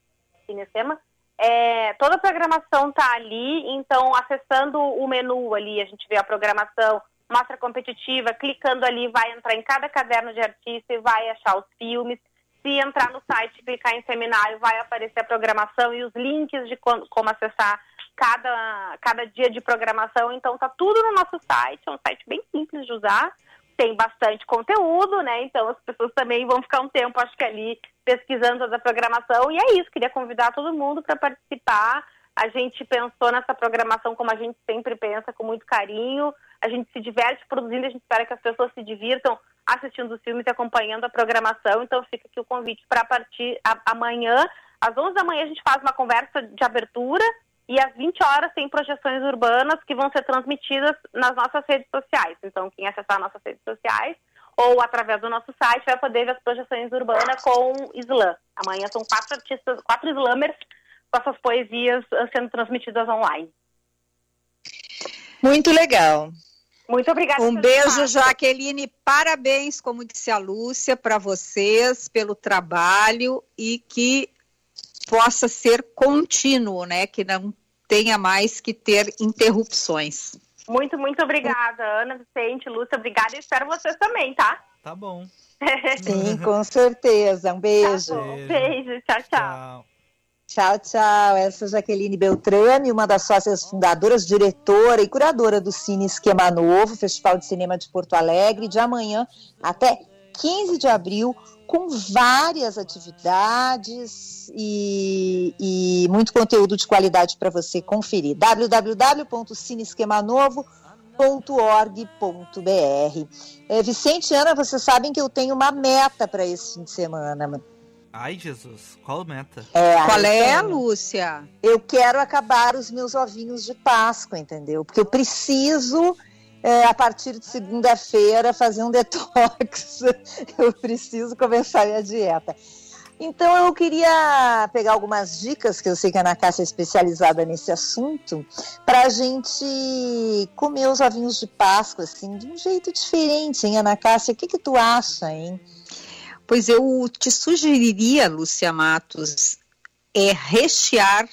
Cine Esquema. É, toda a programação está ali, então acessando o menu ali, a gente vê a programação, mostra competitiva, clicando ali, vai entrar em cada caderno de artista e vai achar os filmes. Se entrar no site clicar em seminário, vai aparecer a programação e os links de como, como acessar cada, cada dia de programação. Então tá tudo no nosso site, é um site bem simples de usar, tem bastante conteúdo, né? Então as pessoas também vão ficar um tempo, acho que ali, pesquisando toda a programação. E é isso, queria convidar todo mundo para participar. A gente pensou nessa programação como a gente sempre pensa, com muito carinho. A gente se diverte produzindo, a gente espera que as pessoas se divirtam assistindo os filmes e acompanhando a programação. Então fica aqui o convite para partir amanhã, às 11 da manhã, a gente faz uma conversa de abertura e às 20 horas tem projeções urbanas que vão ser transmitidas nas nossas redes sociais. Então, quem acessar nossas redes sociais ou através do nosso site vai poder ver as projeções urbanas com slam. Amanhã são quatro artistas, quatro slamers com essas poesias eh, sendo transmitidas online. Muito legal. Muito obrigada. Um beijo, Jaqueline. Parabéns, como disse a Lúcia, para vocês pelo trabalho e que possa ser contínuo, né? Que não tenha mais que ter interrupções. Muito, muito obrigada, Ana, Vicente, Lúcia, obrigada e espero vocês também, tá? Tá bom. Sim, com certeza. Um beijo. Tá bom. Beijo, tchau, tchau. tchau. Tchau, tchau. Essa é Jaqueline Beltrame, uma das sócias fundadoras, diretora e curadora do Cine Esquema Novo, Festival de Cinema de Porto Alegre, de amanhã até 15 de abril, com várias atividades e, e muito conteúdo de qualidade para você conferir. www.cinesquemanovo.org.br é, Vicente e Ana, vocês sabem que eu tenho uma meta para esse fim de semana. Ai, Jesus, qual meta? É, qual é, Lúcia? Eu quero acabar os meus ovinhos de Páscoa, entendeu? Porque eu preciso é, a partir de segunda-feira fazer um detox. eu preciso começar minha dieta. Então eu queria pegar algumas dicas, que eu sei que a Ana Cássia é especializada nesse assunto, para a gente comer os ovinhos de Páscoa, assim, de um jeito diferente, hein, Ana Cássia? O que, que tu acha, hein? Pois eu te sugeriria, Lúcia Matos, é rechear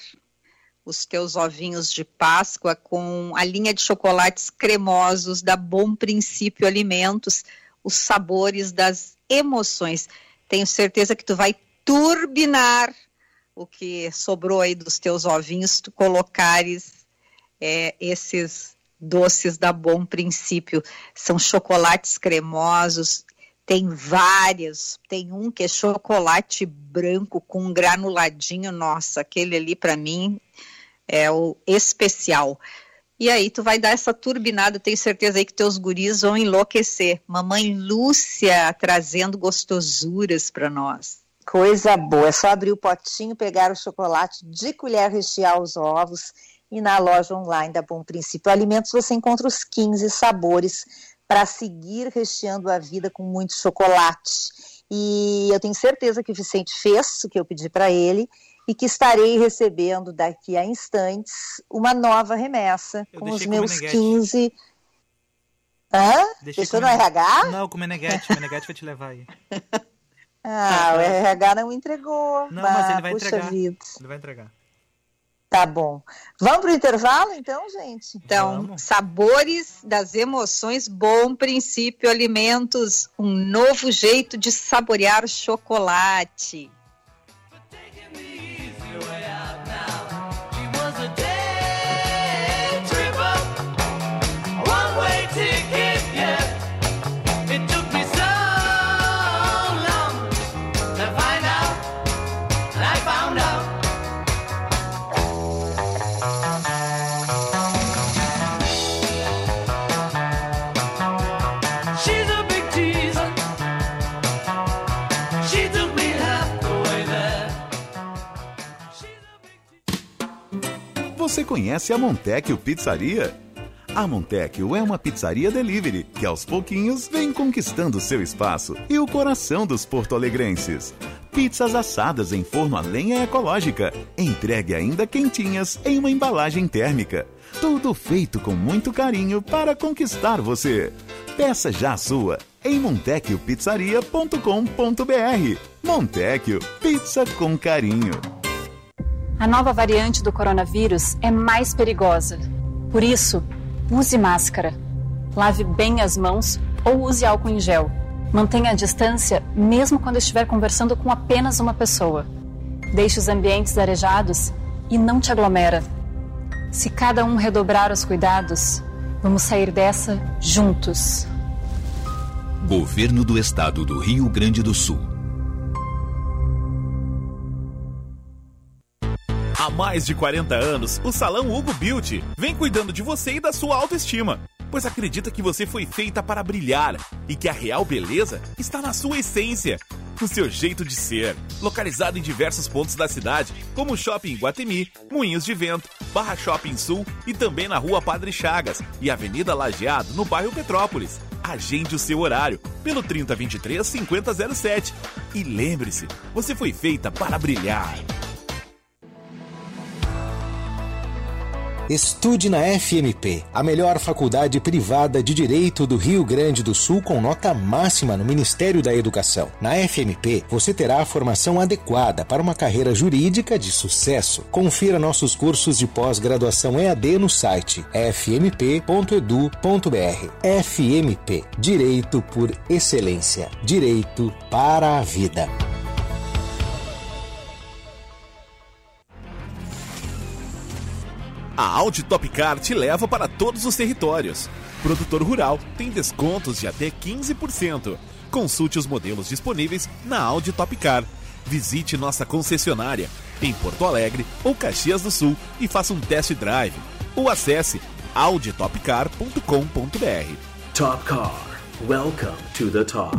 os teus ovinhos de Páscoa com a linha de chocolates cremosos da Bom Princípio Alimentos, os sabores das emoções. Tenho certeza que tu vai turbinar o que sobrou aí dos teus ovinhos, tu colocares é, esses doces da Bom Princípio. São chocolates cremosos, tem vários, tem um que é chocolate branco com granuladinho, nossa, aquele ali para mim é o especial. E aí tu vai dar essa turbinada, tenho certeza aí que teus guris vão enlouquecer. Mamãe Lúcia trazendo gostosuras para nós. Coisa boa, é só abrir o potinho, pegar o chocolate, de colher rechear os ovos e na loja online da Bom Princípio Alimentos você encontra os 15 sabores para seguir recheando a vida com muito chocolate. E eu tenho certeza que o Vicente fez o que eu pedi para ele e que estarei recebendo daqui a instantes uma nova remessa eu com os meus 15. Hã? Deixei Deixou no RH? Não, com o Meneghete. O Meneghete vai te levar aí. Ah, o RH não entregou. Não, mas ele vai entregar. Vida. Ele vai entregar. Tá bom. Vamos para o intervalo, então, gente? Então, Vamos. sabores das emoções, bom princípio, alimentos, um novo jeito de saborear chocolate. Conhece a Montecchio Pizzaria? A Montecchio é uma pizzaria delivery que aos pouquinhos vem conquistando seu espaço e o coração dos porto-alegrenses. Pizzas assadas em forno a lenha ecológica, entregue ainda quentinhas em uma embalagem térmica. Tudo feito com muito carinho para conquistar você. Peça já a sua em montecchiopizzaria.com.br. Montecchio, pizza com carinho. A nova variante do coronavírus é mais perigosa. Por isso, use máscara. Lave bem as mãos ou use álcool em gel. Mantenha a distância mesmo quando estiver conversando com apenas uma pessoa. Deixe os ambientes arejados e não te aglomera. Se cada um redobrar os cuidados, vamos sair dessa juntos. Governo do Estado do Rio Grande do Sul. Mais de 40 anos, o Salão Hugo Beauty vem cuidando de você e da sua autoestima, pois acredita que você foi feita para brilhar e que a real beleza está na sua essência, no seu jeito de ser. Localizado em diversos pontos da cidade, como o Shopping Guatemi, Moinhos de Vento, Barra Shopping Sul e também na Rua Padre Chagas e Avenida Lajeado, no bairro Petrópolis. Agende o seu horário pelo 3023 5007. E lembre-se, você foi feita para brilhar. Estude na FMP, a melhor faculdade privada de direito do Rio Grande do Sul com nota máxima no Ministério da Educação. Na FMP, você terá a formação adequada para uma carreira jurídica de sucesso. Confira nossos cursos de pós-graduação EAD no site fmp.edu.br. FMP Direito por Excelência. Direito para a Vida. A Audi Top Car te leva para todos os territórios. Produtor rural tem descontos de até 15%. Consulte os modelos disponíveis na Audi Top Car. Visite nossa concessionária em Porto Alegre ou Caxias do Sul e faça um test drive. Ou acesse auditopcar.com.br. Top Car. Welcome to the top.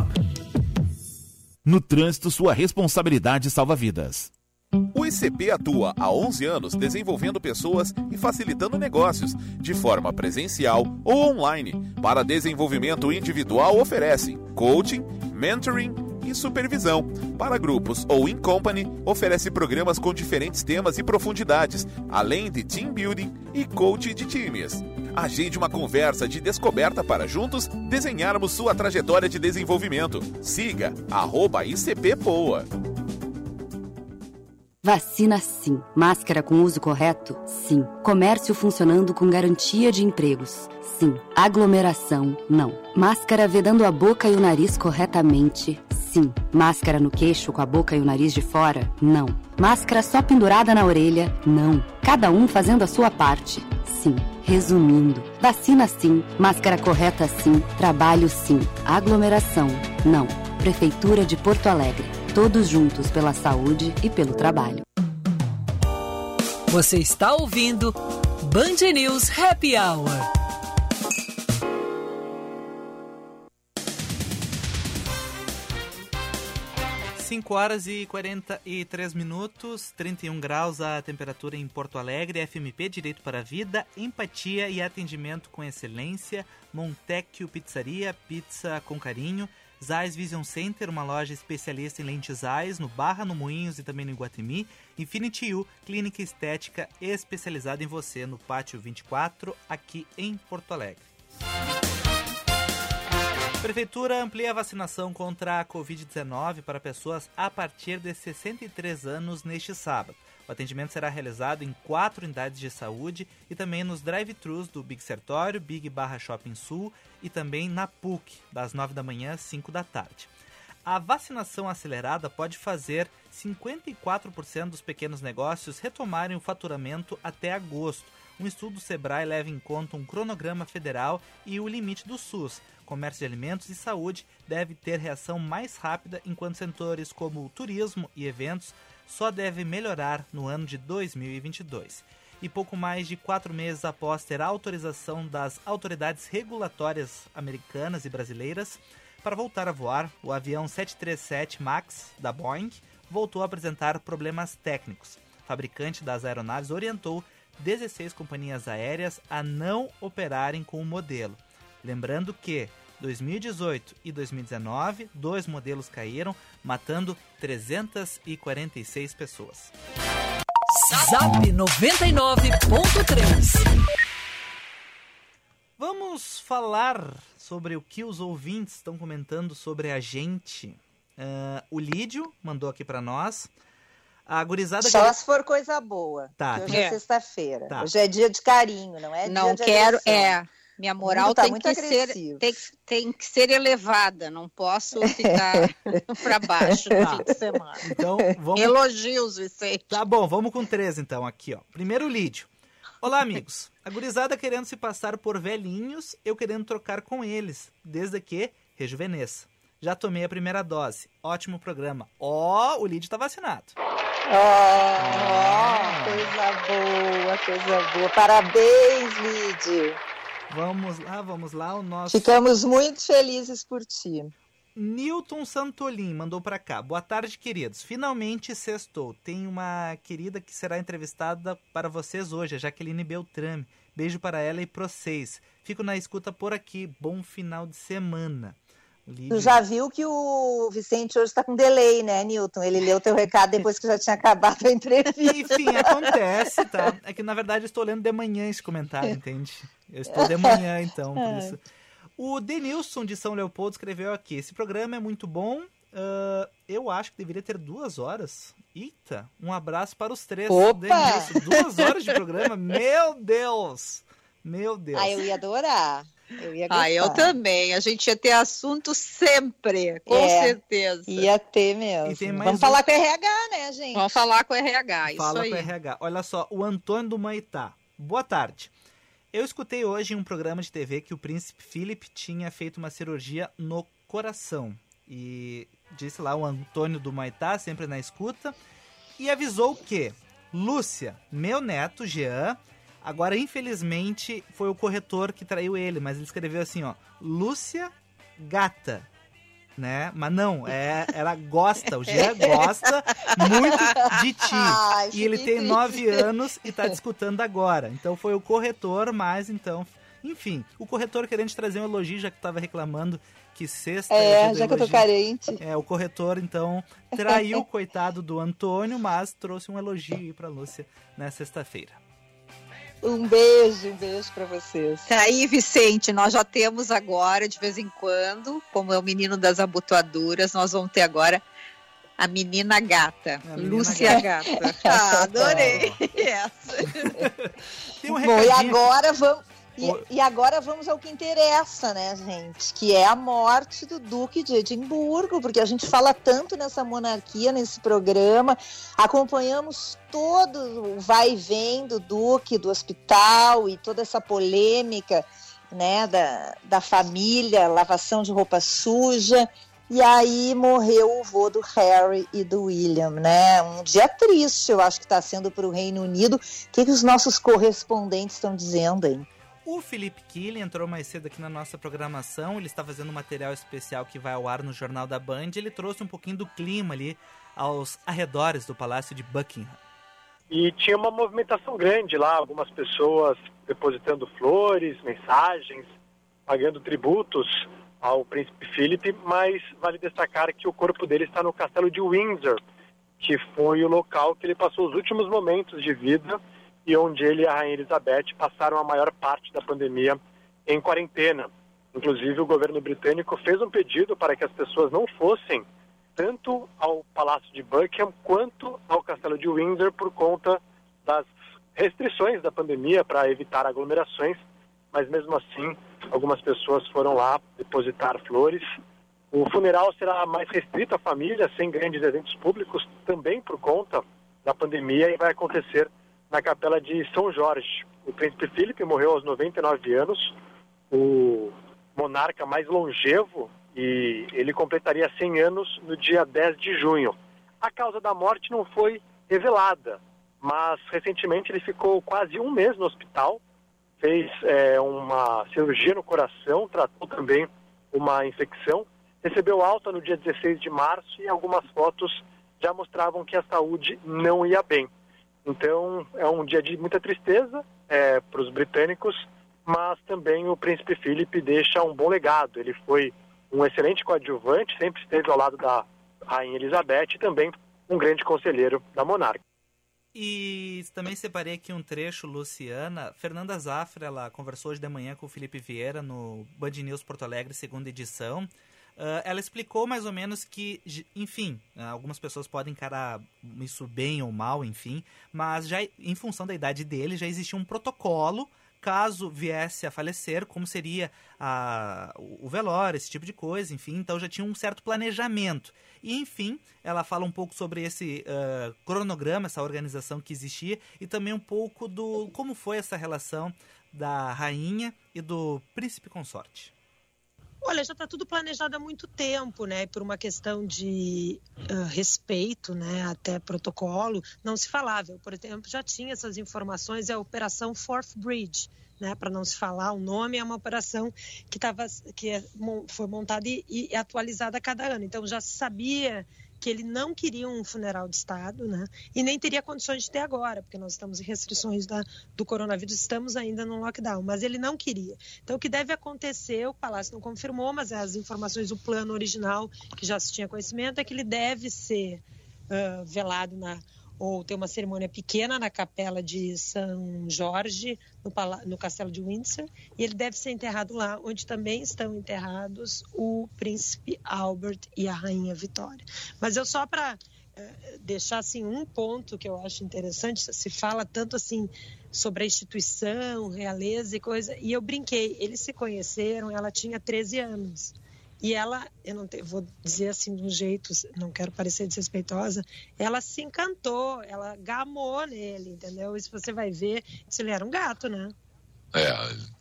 No trânsito, sua responsabilidade salva vidas. O ICP atua há 11 anos desenvolvendo pessoas e facilitando negócios, de forma presencial ou online. Para desenvolvimento individual, oferece coaching, mentoring e supervisão. Para grupos ou in company, oferece programas com diferentes temas e profundidades, além de team building e coaching de times. Agende uma conversa de descoberta para juntos desenharmos sua trajetória de desenvolvimento. Siga arroba ICP. Vacina sim. Máscara com uso correto? Sim. Comércio funcionando com garantia de empregos? Sim. Aglomeração? Não. Máscara vedando a boca e o nariz corretamente? Sim. Máscara no queixo com a boca e o nariz de fora? Não. Máscara só pendurada na orelha? Não. Cada um fazendo a sua parte? Sim. Resumindo, vacina sim, máscara correta sim, trabalho sim, aglomeração não. Prefeitura de Porto Alegre. Todos juntos pela saúde e pelo trabalho. Você está ouvindo Band News Happy Hour. 5 horas e 43 minutos, 31 graus a temperatura em Porto Alegre, FMP Direito para a Vida, empatia e atendimento com excelência, Montecchio Pizzaria, pizza com carinho, Zais Vision Center, uma loja especialista em lentes Zais, no Barra, no Moinhos e também no Iguatemi. Infinity U, clínica estética especializada em você, no Pátio 24, aqui em Porto Alegre. Prefeitura amplia a vacinação contra a Covid-19 para pessoas a partir de 63 anos neste sábado. O atendimento será realizado em quatro unidades de saúde e também nos drive-thrus do Big Sertório, Big Barra Shopping Sul e também na PUC, das 9 da manhã às 5 da tarde. A vacinação acelerada pode fazer 54% dos pequenos negócios retomarem o faturamento até agosto. Um estudo do Sebrae leva em conta um cronograma federal e o limite do SUS. Comércio de alimentos e saúde deve ter reação mais rápida, enquanto setores como turismo e eventos só deve melhorar no ano de 2022. E pouco mais de quatro meses após ter autorização das autoridades regulatórias americanas e brasileiras para voltar a voar, o avião 737 MAX da Boeing voltou a apresentar problemas técnicos. O fabricante das aeronaves orientou 16 companhias aéreas a não operarem com o modelo. Lembrando que 2018 e 2019, dois modelos caíram, matando 346 pessoas. Zap 99.3 Vamos falar sobre o que os ouvintes estão comentando sobre a gente. Uh, o Lídio mandou aqui para nós. A gurizada Só que... se for coisa boa. Tá. Hoje é, É. sexta-feira. Tá. Hoje é dia de carinho, não é Não quero, agressão. é. Minha moral tá tem, muito que ser, tem, que- tem que ser elevada, não posso ficar para baixo no Tá. fim de semana. Então, vamos... Elogios, Vicente. Tá bom, vamos com três então aqui, ó. Primeiro Lídio. Olá, amigos. A gurizada querendo se passar por velhinhos, eu querendo trocar com eles, desde que rejuvenesça. Já tomei a primeira dose. Ótimo programa. Ó, o Lídio tá vacinado. Oh, coisa boa, coisa boa. Parabéns, Lid. Vamos lá, vamos lá, o nosso Ficamos muito felizes por ti. Newton Santolin mandou pra cá. Boa tarde, queridos. Finalmente sextou. Tem uma querida que será entrevistada para vocês hoje, a Jaqueline Beltrame. Beijo para ela e para vocês. Fico na escuta por aqui. Bom final de semana. Lídio- Tu já viu que o Vicente hoje está com delay, né, Newton? Ele leu teu recado depois que já tinha acabado a entrevista. Enfim, acontece, tá? É que na verdade eu estou lendo de manhã esse comentário, entende? Eu estou de manhã, então, por isso. O Denilson de São Leopoldo escreveu aqui: esse programa é muito bom. ah, eu acho que deveria ter duas horas. Eita, um abraço para os três. Opa! Denilson, duas horas de programa? Meu Deus! Meu Deus. Ah, eu ia adorar. Eu ia gostar. Ah, eu também. A gente ia ter assunto sempre, com É, certeza. Ia ter mesmo. E Vamos um- falar com o RH, né, gente? Vamos falar com o RH, isso Fala aí. com o RH. Olha só, o Antônio do Maitá. Boa tarde. Eu escutei hoje em um programa de TV que o príncipe Philip tinha feito uma cirurgia no coração. E disse lá o Antônio do Maitá, sempre na escuta, e avisou que Lúcia, meu neto Jean, agora infelizmente foi o corretor que traiu ele, mas ele escreveu assim, ó, Lúcia Gata. Né? Mas não, é, ela gosta, o Jean gosta muito de ti. Ai, e ele tem nove anos e tá discutando agora. Então foi o corretor, mas então. Enfim, o corretor querendo te trazer um elogio, já que tava reclamando que sexta. É, do já que eu tô carente. É, o corretor, então, traiu o coitado do Antônio, mas trouxe um elogio aí pra Lúcia na sexta-feira. Um beijo, um beijo pra vocês. Tá aí, Vicente, nós já temos agora, de vez em quando, como é o menino das abotoaduras, nós vamos ter agora A menina gata. A menina Lúcia gata. gata. Ah, adorei essa. Um Bom, e agora vamos. E, e, agora vamos ao que interessa, né, gente? Que é a morte do Duque de Edimburgo, porque a gente fala tanto nessa monarquia, nesse programa, acompanhamos todo o vai e vem do Duque, do hospital e toda essa polêmica, né, da, da família, lavação de roupa suja. E aí morreu o vô do Harry e do William, né? Um dia triste, eu acho que está sendo para o Reino Unido. O que, que os nossos correspondentes estão dizendo aí? O Felipe Killing entrou mais cedo aqui na nossa programação. Ele está fazendo um material especial que vai ao ar no Jornal da Band. Ele trouxe um pouquinho do clima ali aos arredores do Palácio de Buckingham. E tinha uma movimentação grande lá, algumas pessoas depositando flores, mensagens, pagando tributos ao príncipe Philip, mas vale destacar que o corpo dele está no castelo de Windsor, que foi o local que ele passou os últimos momentos de vida e onde ele e a Rainha Elizabeth passaram a maior parte da pandemia em quarentena. Inclusive, o governo britânico fez um pedido para que as pessoas não fossem tanto ao Palácio de Buckingham quanto ao Castelo de Windsor por conta das restrições da pandemia para evitar aglomerações, mas mesmo assim, algumas pessoas foram lá depositar flores. O funeral será mais restrito à família, sem grandes eventos públicos, também por conta da pandemia, e vai acontecer na capela de São Jorge. O príncipe Felipe morreu aos 99 anos, o monarca mais longevo, e ele completaria 100 anos no dia 10 de junho. A causa da morte não foi revelada, mas recentemente ele ficou quase um mês no hospital, fez é, uma cirurgia no coração, tratou também uma infecção, recebeu alta no dia 16 de março e algumas fotos já mostravam que a saúde não ia bem. Então é um dia de muita tristeza é, para os britânicos, mas também o príncipe Philip deixa um bom legado. Ele foi um excelente coadjuvante, sempre esteve ao lado da rainha Elizabeth e também um grande conselheiro da monarca. E também separei aqui um trecho, Luciana. Fernanda Zafra, ela conversou hoje de manhã com o Felipe Vieira no Band News Porto Alegre, segunda edição. Uh, ela explicou mais ou menos que, enfim, algumas pessoas podem encarar isso bem ou mal, enfim, mas já em função da idade dele já existia um protocolo caso viesse a falecer, como seria a, o velório, esse tipo de coisa, enfim, então já tinha um certo planejamento. E enfim, ela fala um pouco sobre esse uh, cronograma, essa organização que existia e também um pouco do como foi essa relação da rainha e do príncipe consorte. Olha, já está tudo planejado há muito tempo, né? Por uma questão de uh, respeito, né? Até protocolo, não se falava. Eu, por exemplo, já tinha essas informações, é a Operação Fourth Bridge, né? Para não se falar o nome, é uma operação que, tava, que é, foi montada e, e atualizada a cada ano. Então já se sabia que ele não queria um funeral de Estado, né? E nem teria condições de ter agora, porque nós estamos em restrições da, do coronavírus, estamos ainda no lockdown, mas ele não queria. Então, o que deve acontecer, o Palácio não confirmou, mas as informações, o plano original, que já se tinha conhecimento, é que ele deve ser uh, velado na ou ter uma cerimônia pequena na capela de São Jorge, no, no, castelo de Windsor, e ele deve ser enterrado lá, onde também estão enterrados o príncipe Albert e a rainha Vitória. Mas eu só para eh, deixar assim um ponto que eu acho interessante, se fala tanto assim sobre a instituição, realeza e coisa, e eu brinquei, eles se conheceram, ela tinha 13 anos. E ela, eu não te, vou dizer assim de um jeito, não quero parecer desrespeitosa, ela se encantou, ela gamou nele, entendeu? Se você vai ver, se ele era um gato, né? É,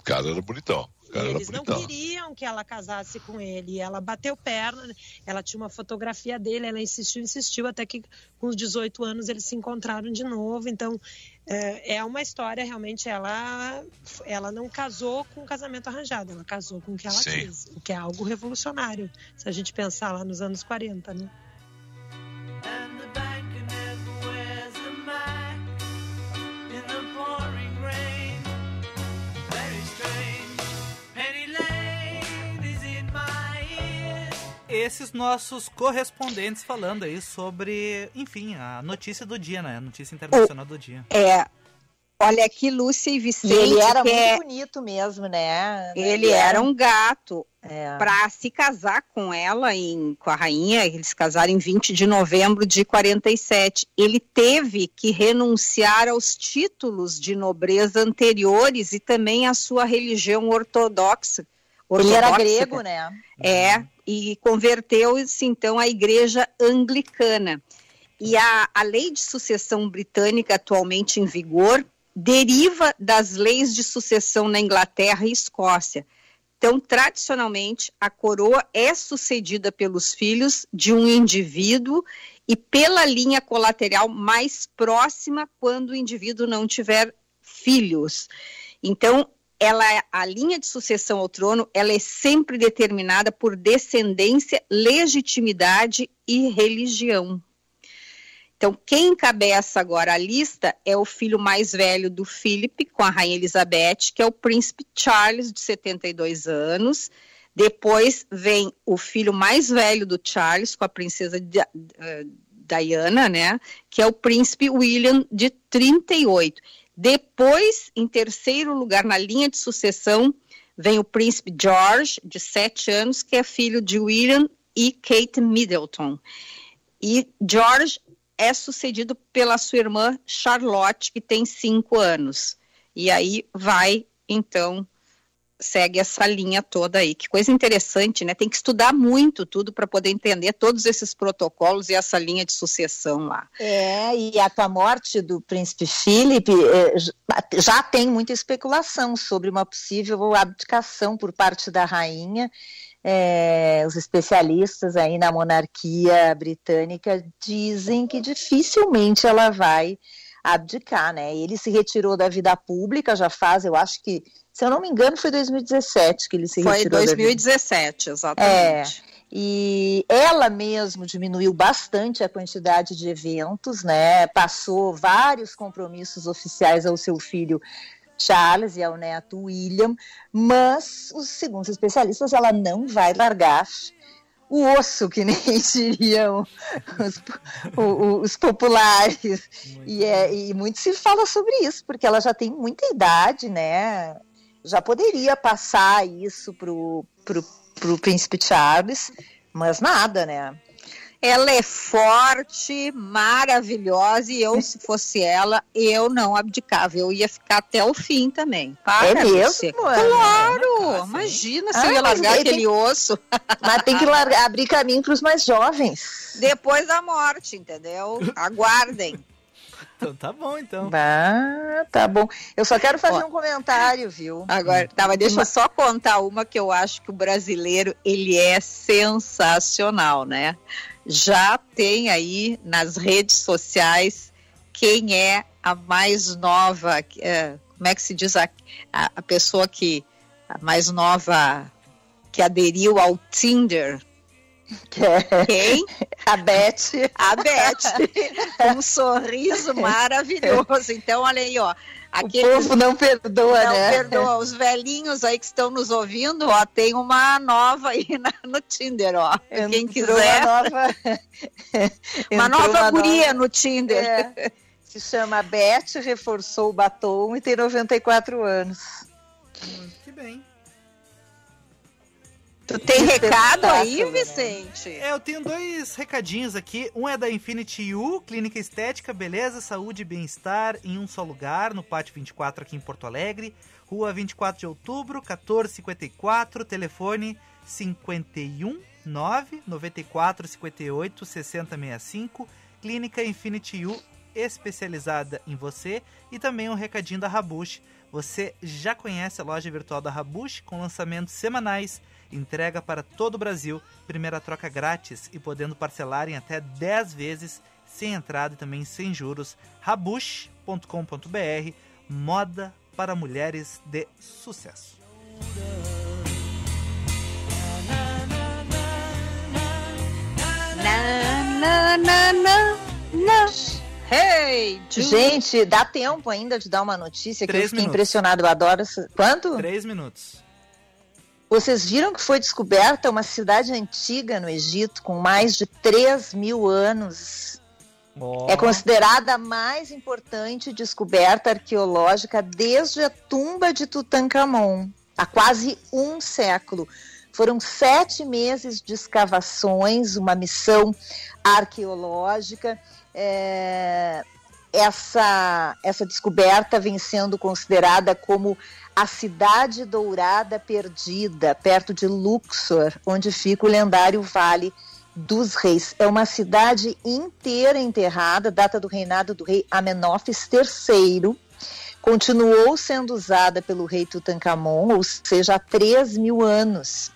o cara era bonitão. Cara eles não queriam que ela casasse com ele. Ela bateu perna, ela tinha uma fotografia dele, ela insistiu, insistiu, até que com os 18 anos eles se encontraram de novo. Então, é, é uma história, realmente, ela, ela não casou com um casamento arranjado, ela casou com o que ela Sim. quis, o que é algo revolucionário, se a gente pensar lá nos anos 40, né? Esses nossos correspondentes falando aí sobre, enfim, a notícia do dia, né? A notícia internacional do dia. É. Olha aqui, Lúcia e Vicente. E ele era muito é... bonito mesmo, né? Ele era um gato. É. Para se casar com ela, em, com a rainha, eles casaram em 20 de novembro de 47. Ele teve que renunciar aos títulos de nobreza anteriores e também à sua religião ortodoxa. Ele era grego, né? É, e converteu-se então à igreja anglicana. E a, a lei de sucessão britânica atualmente em vigor deriva das leis de sucessão na Inglaterra e Escócia. Então, tradicionalmente, a coroa é sucedida pelos filhos de um indivíduo e pela linha colateral mais próxima quando o indivíduo não tiver filhos. Então, ela, a linha de sucessão ao trono, ela é sempre determinada por descendência, legitimidade e religião. Então, quem encabeça agora a lista é o filho mais velho do Philip, com a rainha Elizabeth, que é o príncipe Charles, de 72 anos. Depois vem o filho mais velho do Charles, com a princesa uh, Diana, né? Que é o príncipe William, de 38. Depois, em terceiro lugar na linha de sucessão, vem o príncipe George, de 7 anos, que é filho de William e Kate Middleton. E George é sucedido pela sua irmã Charlotte, que tem cinco anos. E aí vai, então, segue essa linha toda aí. Que coisa interessante, né? Tem que estudar muito tudo para poder entender todos esses protocolos e essa linha de sucessão lá. É, e a, com a morte do príncipe Philip, é, já tem muita especulação sobre uma possível abdicação por parte da rainha é, os especialistas aí na monarquia britânica dizem que dificilmente ela vai abdicar, né? Ele se retirou da vida pública já faz, eu acho que, se eu não me engano, foi 2017 que ele se foi retirou. Foi 2017, exatamente. É, e ela mesmo diminuiu bastante a quantidade de eventos, né? Passou vários compromissos oficiais ao seu filho Charles e ao neto William, mas, os, segundo os especialistas, ela não vai largar o osso, que nem diriam os, os, populares. e, é, e muito se fala sobre isso, porque ela já tem muita idade, né? Já poderia passar isso pro, pro, pro príncipe Charles, mas nada, né? Ela é forte, maravilhosa, e eu, se fosse ela, eu não abdicava. Eu ia ficar até o fim também. Para é mesmo? Você. Claro! Imagina se ah, eu ia largar aquele tem... osso. Mas tem que largar, abrir caminho para os mais jovens. Depois da morte, entendeu? Aguardem. Então tá bom, então. Ah, tá bom. Eu só quero fazer Ó, um comentário, viu? Agora, tá, mas deixa eu só contar uma que eu acho que o brasileiro, ele é sensacional, né? Já tem aí nas redes sociais quem é a mais nova, é, como é que se diz a, a, a pessoa que a mais nova que aderiu ao Tinder. É Quem? A Beth. A Beth. um sorriso maravilhoso. Então, olha aí, ó. Aquele, o povo não perdoa, não né? perdoa. Os velhinhos aí que estão nos ouvindo, ó, tem uma nova aí na, no Tinder, ó. Entrou Quem quiser. Uma nova, uma nova uma guria nova... no Tinder. É. Se chama Beth, reforçou o batom e tem 94 anos. Que bem. Tu tem recado aí, Vicente? É, eu tenho dois recadinhos aqui. Um é da Infinity U, clínica estética, beleza, saúde e bem-estar em um só lugar, no Pátio 24 aqui em Porto Alegre. Rua 24 de outubro, 1454, telefone 51 9 94 58 6065. Clínica Infinity U, especializada em você. E também um recadinho da Rabush. Você já conhece a loja virtual da Rabush com lançamentos semanais Entrega para todo o Brasil, primeira troca grátis e podendo parcelar em até 10 vezes, sem entrada e também sem juros. Rabush.com.br Moda para mulheres de sucesso. Na, na, na, na, Hey, Gente, dá tempo ainda de dar uma notícia que Três eu fiquei minutos. impressionado. Eu adoro. Quanto? Três minutos. Vocês viram que foi descoberta uma cidade antiga no Egito com mais de 3 mil anos Oh. É considerada a mais importante descoberta arqueológica desde a tumba de Tutankhamon, há quase um século. Foram sete meses de escavações, uma missão arqueológica. É, essa, essa descoberta vem sendo considerada como a cidade dourada perdida, perto de Luxor, onde fica o lendário Vale dos Reis. É uma cidade inteira enterrada, data do reinado do rei Amenófis III. Continuou sendo usada pelo rei Tutankhamon, ou seja, há 3 mil anos.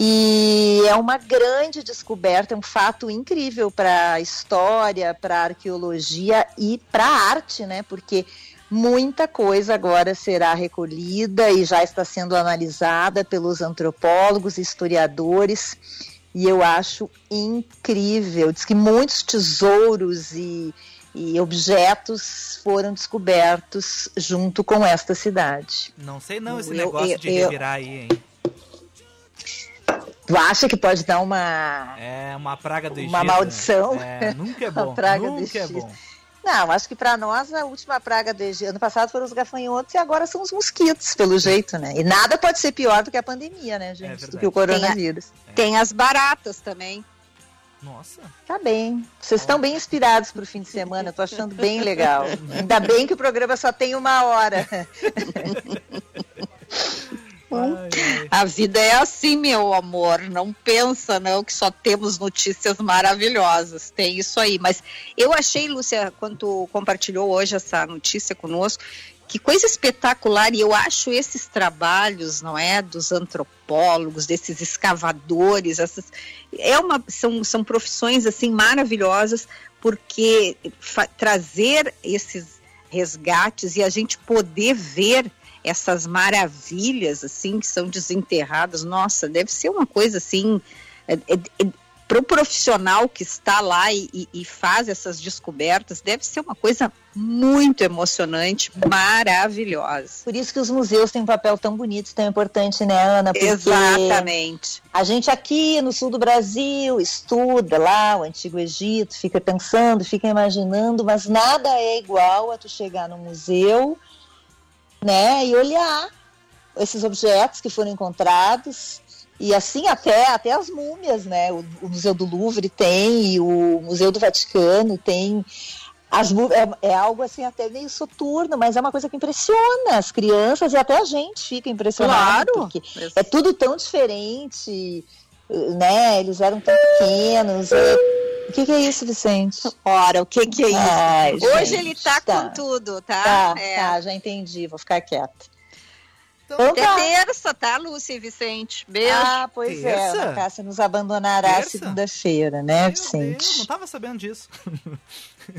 E é uma grande descoberta, é um fato incrível para a história, para a arqueologia e para a arte, né? Porque muita coisa agora será recolhida e já está sendo analisada pelos antropólogos, historiadores e eu acho incrível. Diz que muitos tesouros e, e objetos foram descobertos junto com esta cidade. Não sei não esse eu, negócio eu, de revirar aí, hein? Tu acha que pode dar uma. É, uma praga do Egito. Uma maldição? É, nunca é bom. praga nunca é bom. Não, acho que para nós a última praga do Egito, ano passado foram os gafanhotos e agora são os mosquitos, pelo jeito, né? E nada pode ser pior do que a pandemia, né, gente? É do que o coronavírus. Tem, a, tem as baratas também. Nossa. Tá bem. Vocês estão bem inspirados pro fim de semana, eu tô achando bem legal. Ainda bem que o programa só tem uma hora. A vida é assim, meu amor. Não pensa, não, que só temos notícias maravilhosas. Tem isso aí. Mas eu achei, Lúcia, quando compartilhou hoje essa notícia conosco, que coisa espetacular. E eu acho esses trabalhos, não é, dos antropólogos, desses escavadores, essas, é uma, são, são profissões assim maravilhosas, porque trazer esses resgates e a gente poder ver essas maravilhas assim que são desenterradas, nossa, deve ser uma coisa assim é, é, é, para o profissional que está lá e, e, faz essas descobertas, deve ser uma coisa muito emocionante, maravilhosa. Por isso que os museus têm um papel tão bonito, tão importante, né, Ana? Porque Exatamente. A gente aqui no sul do Brasil estuda lá o Antigo Egito, fica pensando, fica imaginando, mas nada é igual a tu chegar no museu né? E olhar esses objetos que foram encontrados e assim até até as múmias, né? O, o Museu do Louvre tem e o Museu do Vaticano tem as, é, é, algo assim até meio soturno, mas é uma coisa que impressiona as crianças e até a gente fica impressionado. Claro. Porque é tudo tão diferente, né? Eles eram tão pequenos. É... O que, que, é isso, Vicente? Ora, o que, que é isso? Ai, Hoje gente, ele tá, tá, com tudo, tá? Tá, é. tá, já entendi, vou ficar quieta. Então, é tá. terça, tá, Lúcia e Vicente? Beijo. Ah, pois é, terça? é, a Cássia nos abandonará segunda-feira, né, Meu Vicente? Deus, não tava sabendo disso.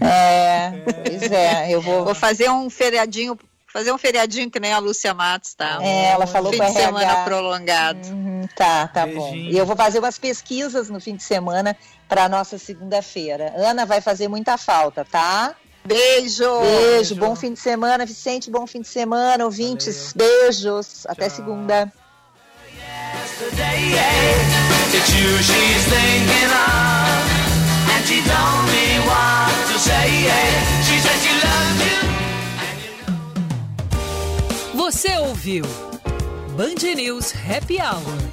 É, é, pois é, eu vou... Vou fazer um feriadinho fazer um feriadinho que nem a Lúcia Matos, tá? É, ela falou fim com de semana prolongado. Uhum, tá, tá Beijinho. bom. E eu vou fazer umas pesquisas no fim de semana para nossa segunda-feira. Ana vai fazer muita falta, tá? Beijo. Beijo. Beijo. Bom fim de semana, Vicente. Bom fim de semana, ouvintes. Valeu. Beijos. Tchau. Até segunda. Você ouviu Band News Happy Hour.